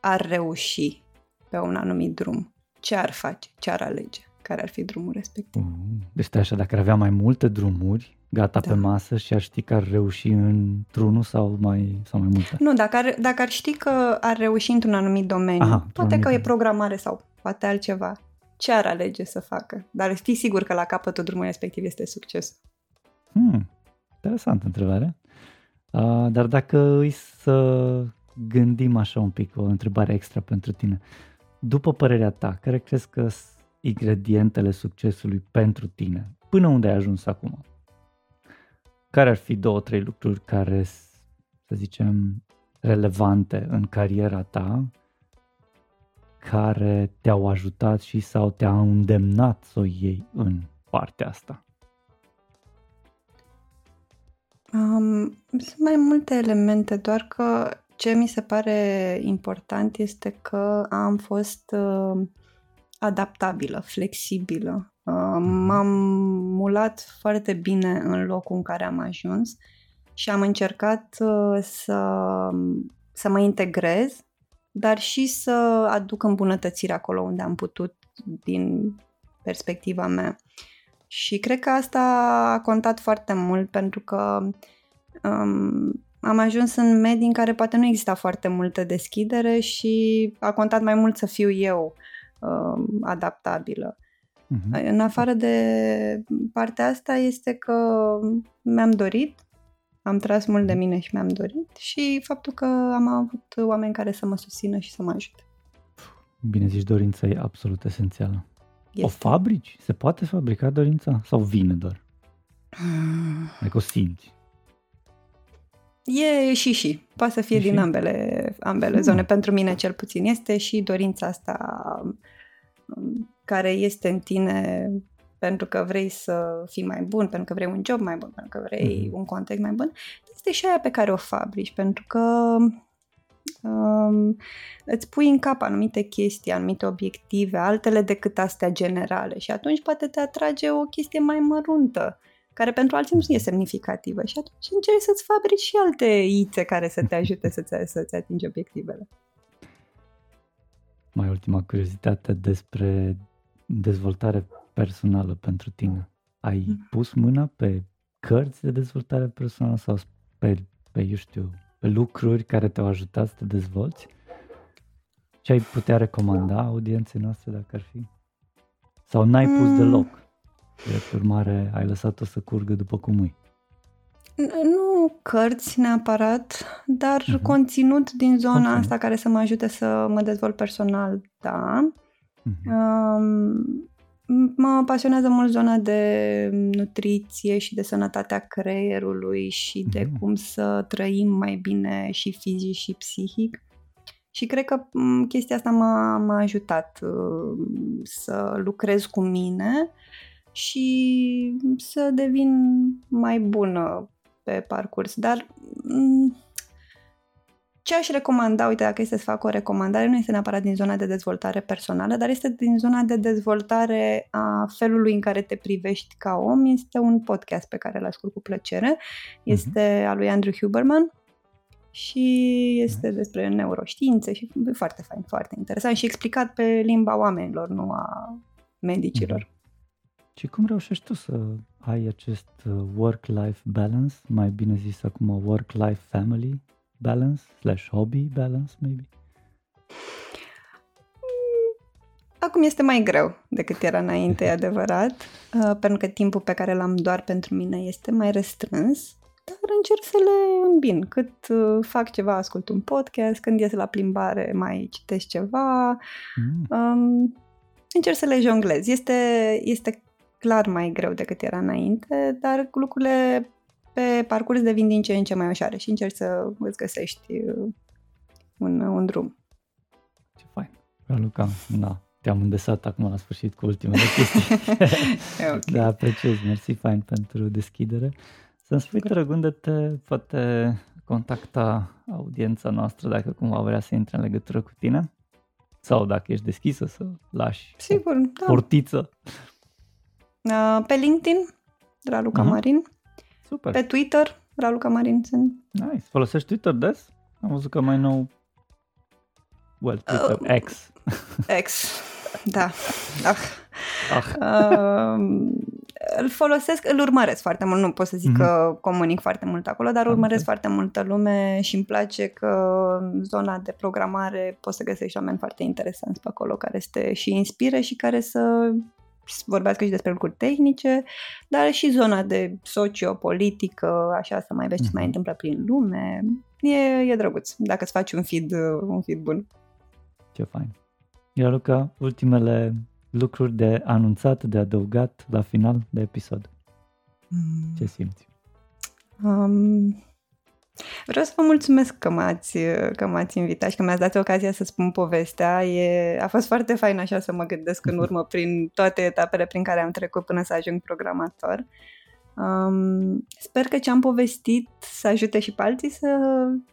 ar reuși pe un anumit drum, ce ar face, ce ar alege, care ar fi drumul respectiv. Uh, deci așa, dacă ar avea mai multe drumuri, gata da. pe masă și ar ști că ar reuși într-unul sau mai, sau mai multe? Nu, dacă ar, dacă ar ști că ar reuși într-un anumit domeniu, Aha, poate că e programare sau poate altceva, ce ar alege să facă? Dar știi sigur că la capătul drumului respectiv este succes. Hmm, interesantă întrebare. Uh, dar dacă îi să gândim așa un pic, o întrebare extra pentru tine. După părerea ta, care crezi că sunt ingredientele succesului pentru tine? Până unde ai ajuns acum? Care ar fi două, trei lucruri care, să zicem, relevante în cariera ta, care te-au ajutat și sau te-au îndemnat să o iei în partea asta? Um, sunt mai multe elemente, doar că ce mi se pare important este că am fost uh, adaptabilă, flexibilă. Uh, m-am mulat foarte bine în locul în care am ajuns și am încercat uh, să, să mă integrez, dar și să aduc îmbunătățiri acolo unde am putut din perspectiva mea. Și cred că asta a contat foarte mult pentru că um, am ajuns în medii în care poate nu exista foarte multă deschidere și a contat mai mult să fiu eu um, adaptabilă. Uh-huh. În afară de partea asta este că mi-am dorit, am tras mult de mine și mi-am dorit și faptul că am avut oameni care să mă susțină și să mă ajute. Bine zici, dorința e absolut esențială. Este. O fabrici? Se poate fabrica dorința? Sau vine doar? Adică o simți? E și și. Poate să fie e din și? ambele, ambele hmm. zone. Pentru mine cel puțin este și dorința asta um, care este în tine pentru că vrei să fii mai bun, pentru că vrei un job mai bun, pentru că vrei mm. un context mai bun, este și aia pe care o fabrici, pentru că um, îți pui în cap anumite chestii, anumite obiective, altele decât astea generale și atunci poate te atrage o chestie mai măruntă, care pentru alții nu e semnificativă și atunci încerci să-ți fabrici și alte ițe care să te ajute să-ți, să-ți atingi obiectivele. mai ultima curiozitate despre dezvoltare personală pentru tine. Ai mm. pus mâna pe cărți de dezvoltare personală sau pe, pe eu știu, pe lucruri care te-au ajutat să te dezvolți? Ce ai putea recomanda audienței noastre dacă ar fi? Sau n-ai pus mm. deloc? De urmare, ai lăsat-o să curgă după cum îi? Nu cărți neapărat, dar uh-huh. conținut din zona conținut. asta care să mă ajute să mă dezvolt personal, da. Uh-huh. Um, mă pasionează mult zona de nutriție și de sănătatea creierului și de uh-huh. cum să trăim mai bine și fizic și psihic. Și cred că chestia asta m-a, m-a ajutat uh, să lucrez cu mine și să devin mai bună pe parcurs. Dar ce aș recomanda, uite, dacă este să fac o recomandare, nu este neapărat din zona de dezvoltare personală, dar este din zona de dezvoltare a felului în care te privești ca om. Este un podcast pe care îl ascult cu plăcere. Este uh-huh. al lui Andrew Huberman și este despre neuroștiințe și e foarte fain, foarte interesant și explicat pe limba oamenilor, nu a medicilor. Uh-huh. Și cum reușești tu să ai acest uh, work-life balance, mai bine zis acum work-life family balance slash hobby balance, maybe? Acum este mai greu decât era înainte, e *laughs* adevărat, uh, pentru că timpul pe care l-am doar pentru mine este mai restrâns, dar încerc să le îmbin. Cât uh, fac ceva, ascult un podcast, când ies la plimbare, mai citesc ceva. Mm. Um, încerc să le jonglez. Este, este clar mai greu decât era înainte, dar lucrurile pe parcurs devin din ce în ce mai ușoare și încerci să îți găsești uh, un, un drum. Ce fain. Raluca, da, te-am îndesat acum la sfârșit cu ultimele chestii. *laughs* okay. Da, apreciez. Mersi fain pentru deschidere. Să-mi spui, te rog, unde te poate contacta audiența noastră dacă cumva vrea să intre în legătură cu tine? Sau dacă ești deschisă să lași Sigur, da. portiță. Uh, pe LinkedIn, Raluca uh-huh. Marin. Super. Pe Twitter, Raluca Marin sunt. Nice. Folosești Twitter des? Am văzut că mai nou... Well, Twitter, uh, X. X, da. Ah. Ah. Uh, îl folosesc, îl urmăresc foarte mult, nu pot să zic mm-hmm. că comunic foarte mult acolo, dar urmăresc okay. foarte multă lume și îmi place că zona de programare poți să găsești oameni foarte interesanți pe acolo care să și inspire și care să vorbească și despre lucruri tehnice, dar și zona de sociopolitică, așa să mai vezi ce se mai mhm. întâmplă prin lume. E, e drăguț dacă îți faci un feed, un feed bun. Ce fain. Iar Luca, ultimele lucruri de anunțat, de adăugat la final de episod. Mm. Ce simți? Um, Vreau să vă mulțumesc că m-ați, că m-ați invitat și că mi-ați dat ocazia să spun povestea. E, a fost foarte fain așa să mă gândesc în urmă prin toate etapele prin care am trecut până să ajung programator. Um, sper că ce am povestit să ajute și pe alții să,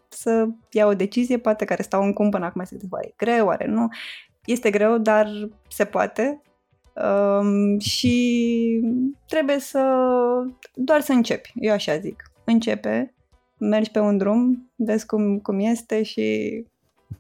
să ia o decizie, poate care stau în cum până acum să zic, oare greu, oare nu. Este greu, dar se poate. Um, și trebuie să doar să începi, eu așa zic. Începe, mergi pe un drum, vezi cum, cum este și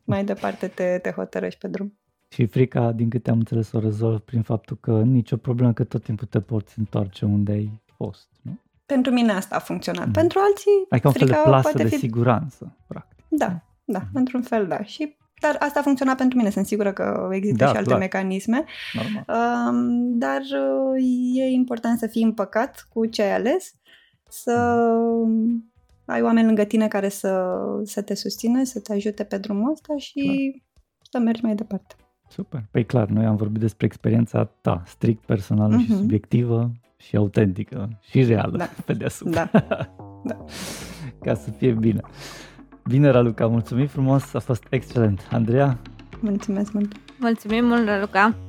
mai departe te, te hotărăști pe drum. Și frica, din câte am înțeles, o rezolv prin faptul că nicio problemă, că tot timpul te poți întoarce unde ai fost, nu? Pentru mine asta a funcționat. Mm. Pentru alții, Adică un fel de plasă de fi... siguranță, practic. Da, da, mm. într-un fel, da. Și dar asta a funcționat pentru mine, sunt sigură că există da, și alte clar. mecanisme. Normal. Um, dar uh, e important să fii împăcat cu ce ai ales, să mm ai oameni lângă tine care să, să te susțină, să te ajute pe drumul ăsta și clar. să mergi mai departe. Super. Păi clar, noi am vorbit despre experiența ta, strict personală uh-huh. și mhm. subiectivă și autentică și reală da. *laughs* pe deasupra. Da. da. *laughs* Ca să fie bine. Bine, Raluca, mulțumim frumos, a fost excelent. Andreea? Mulțumesc mult! Mulțumim mult, Raluca!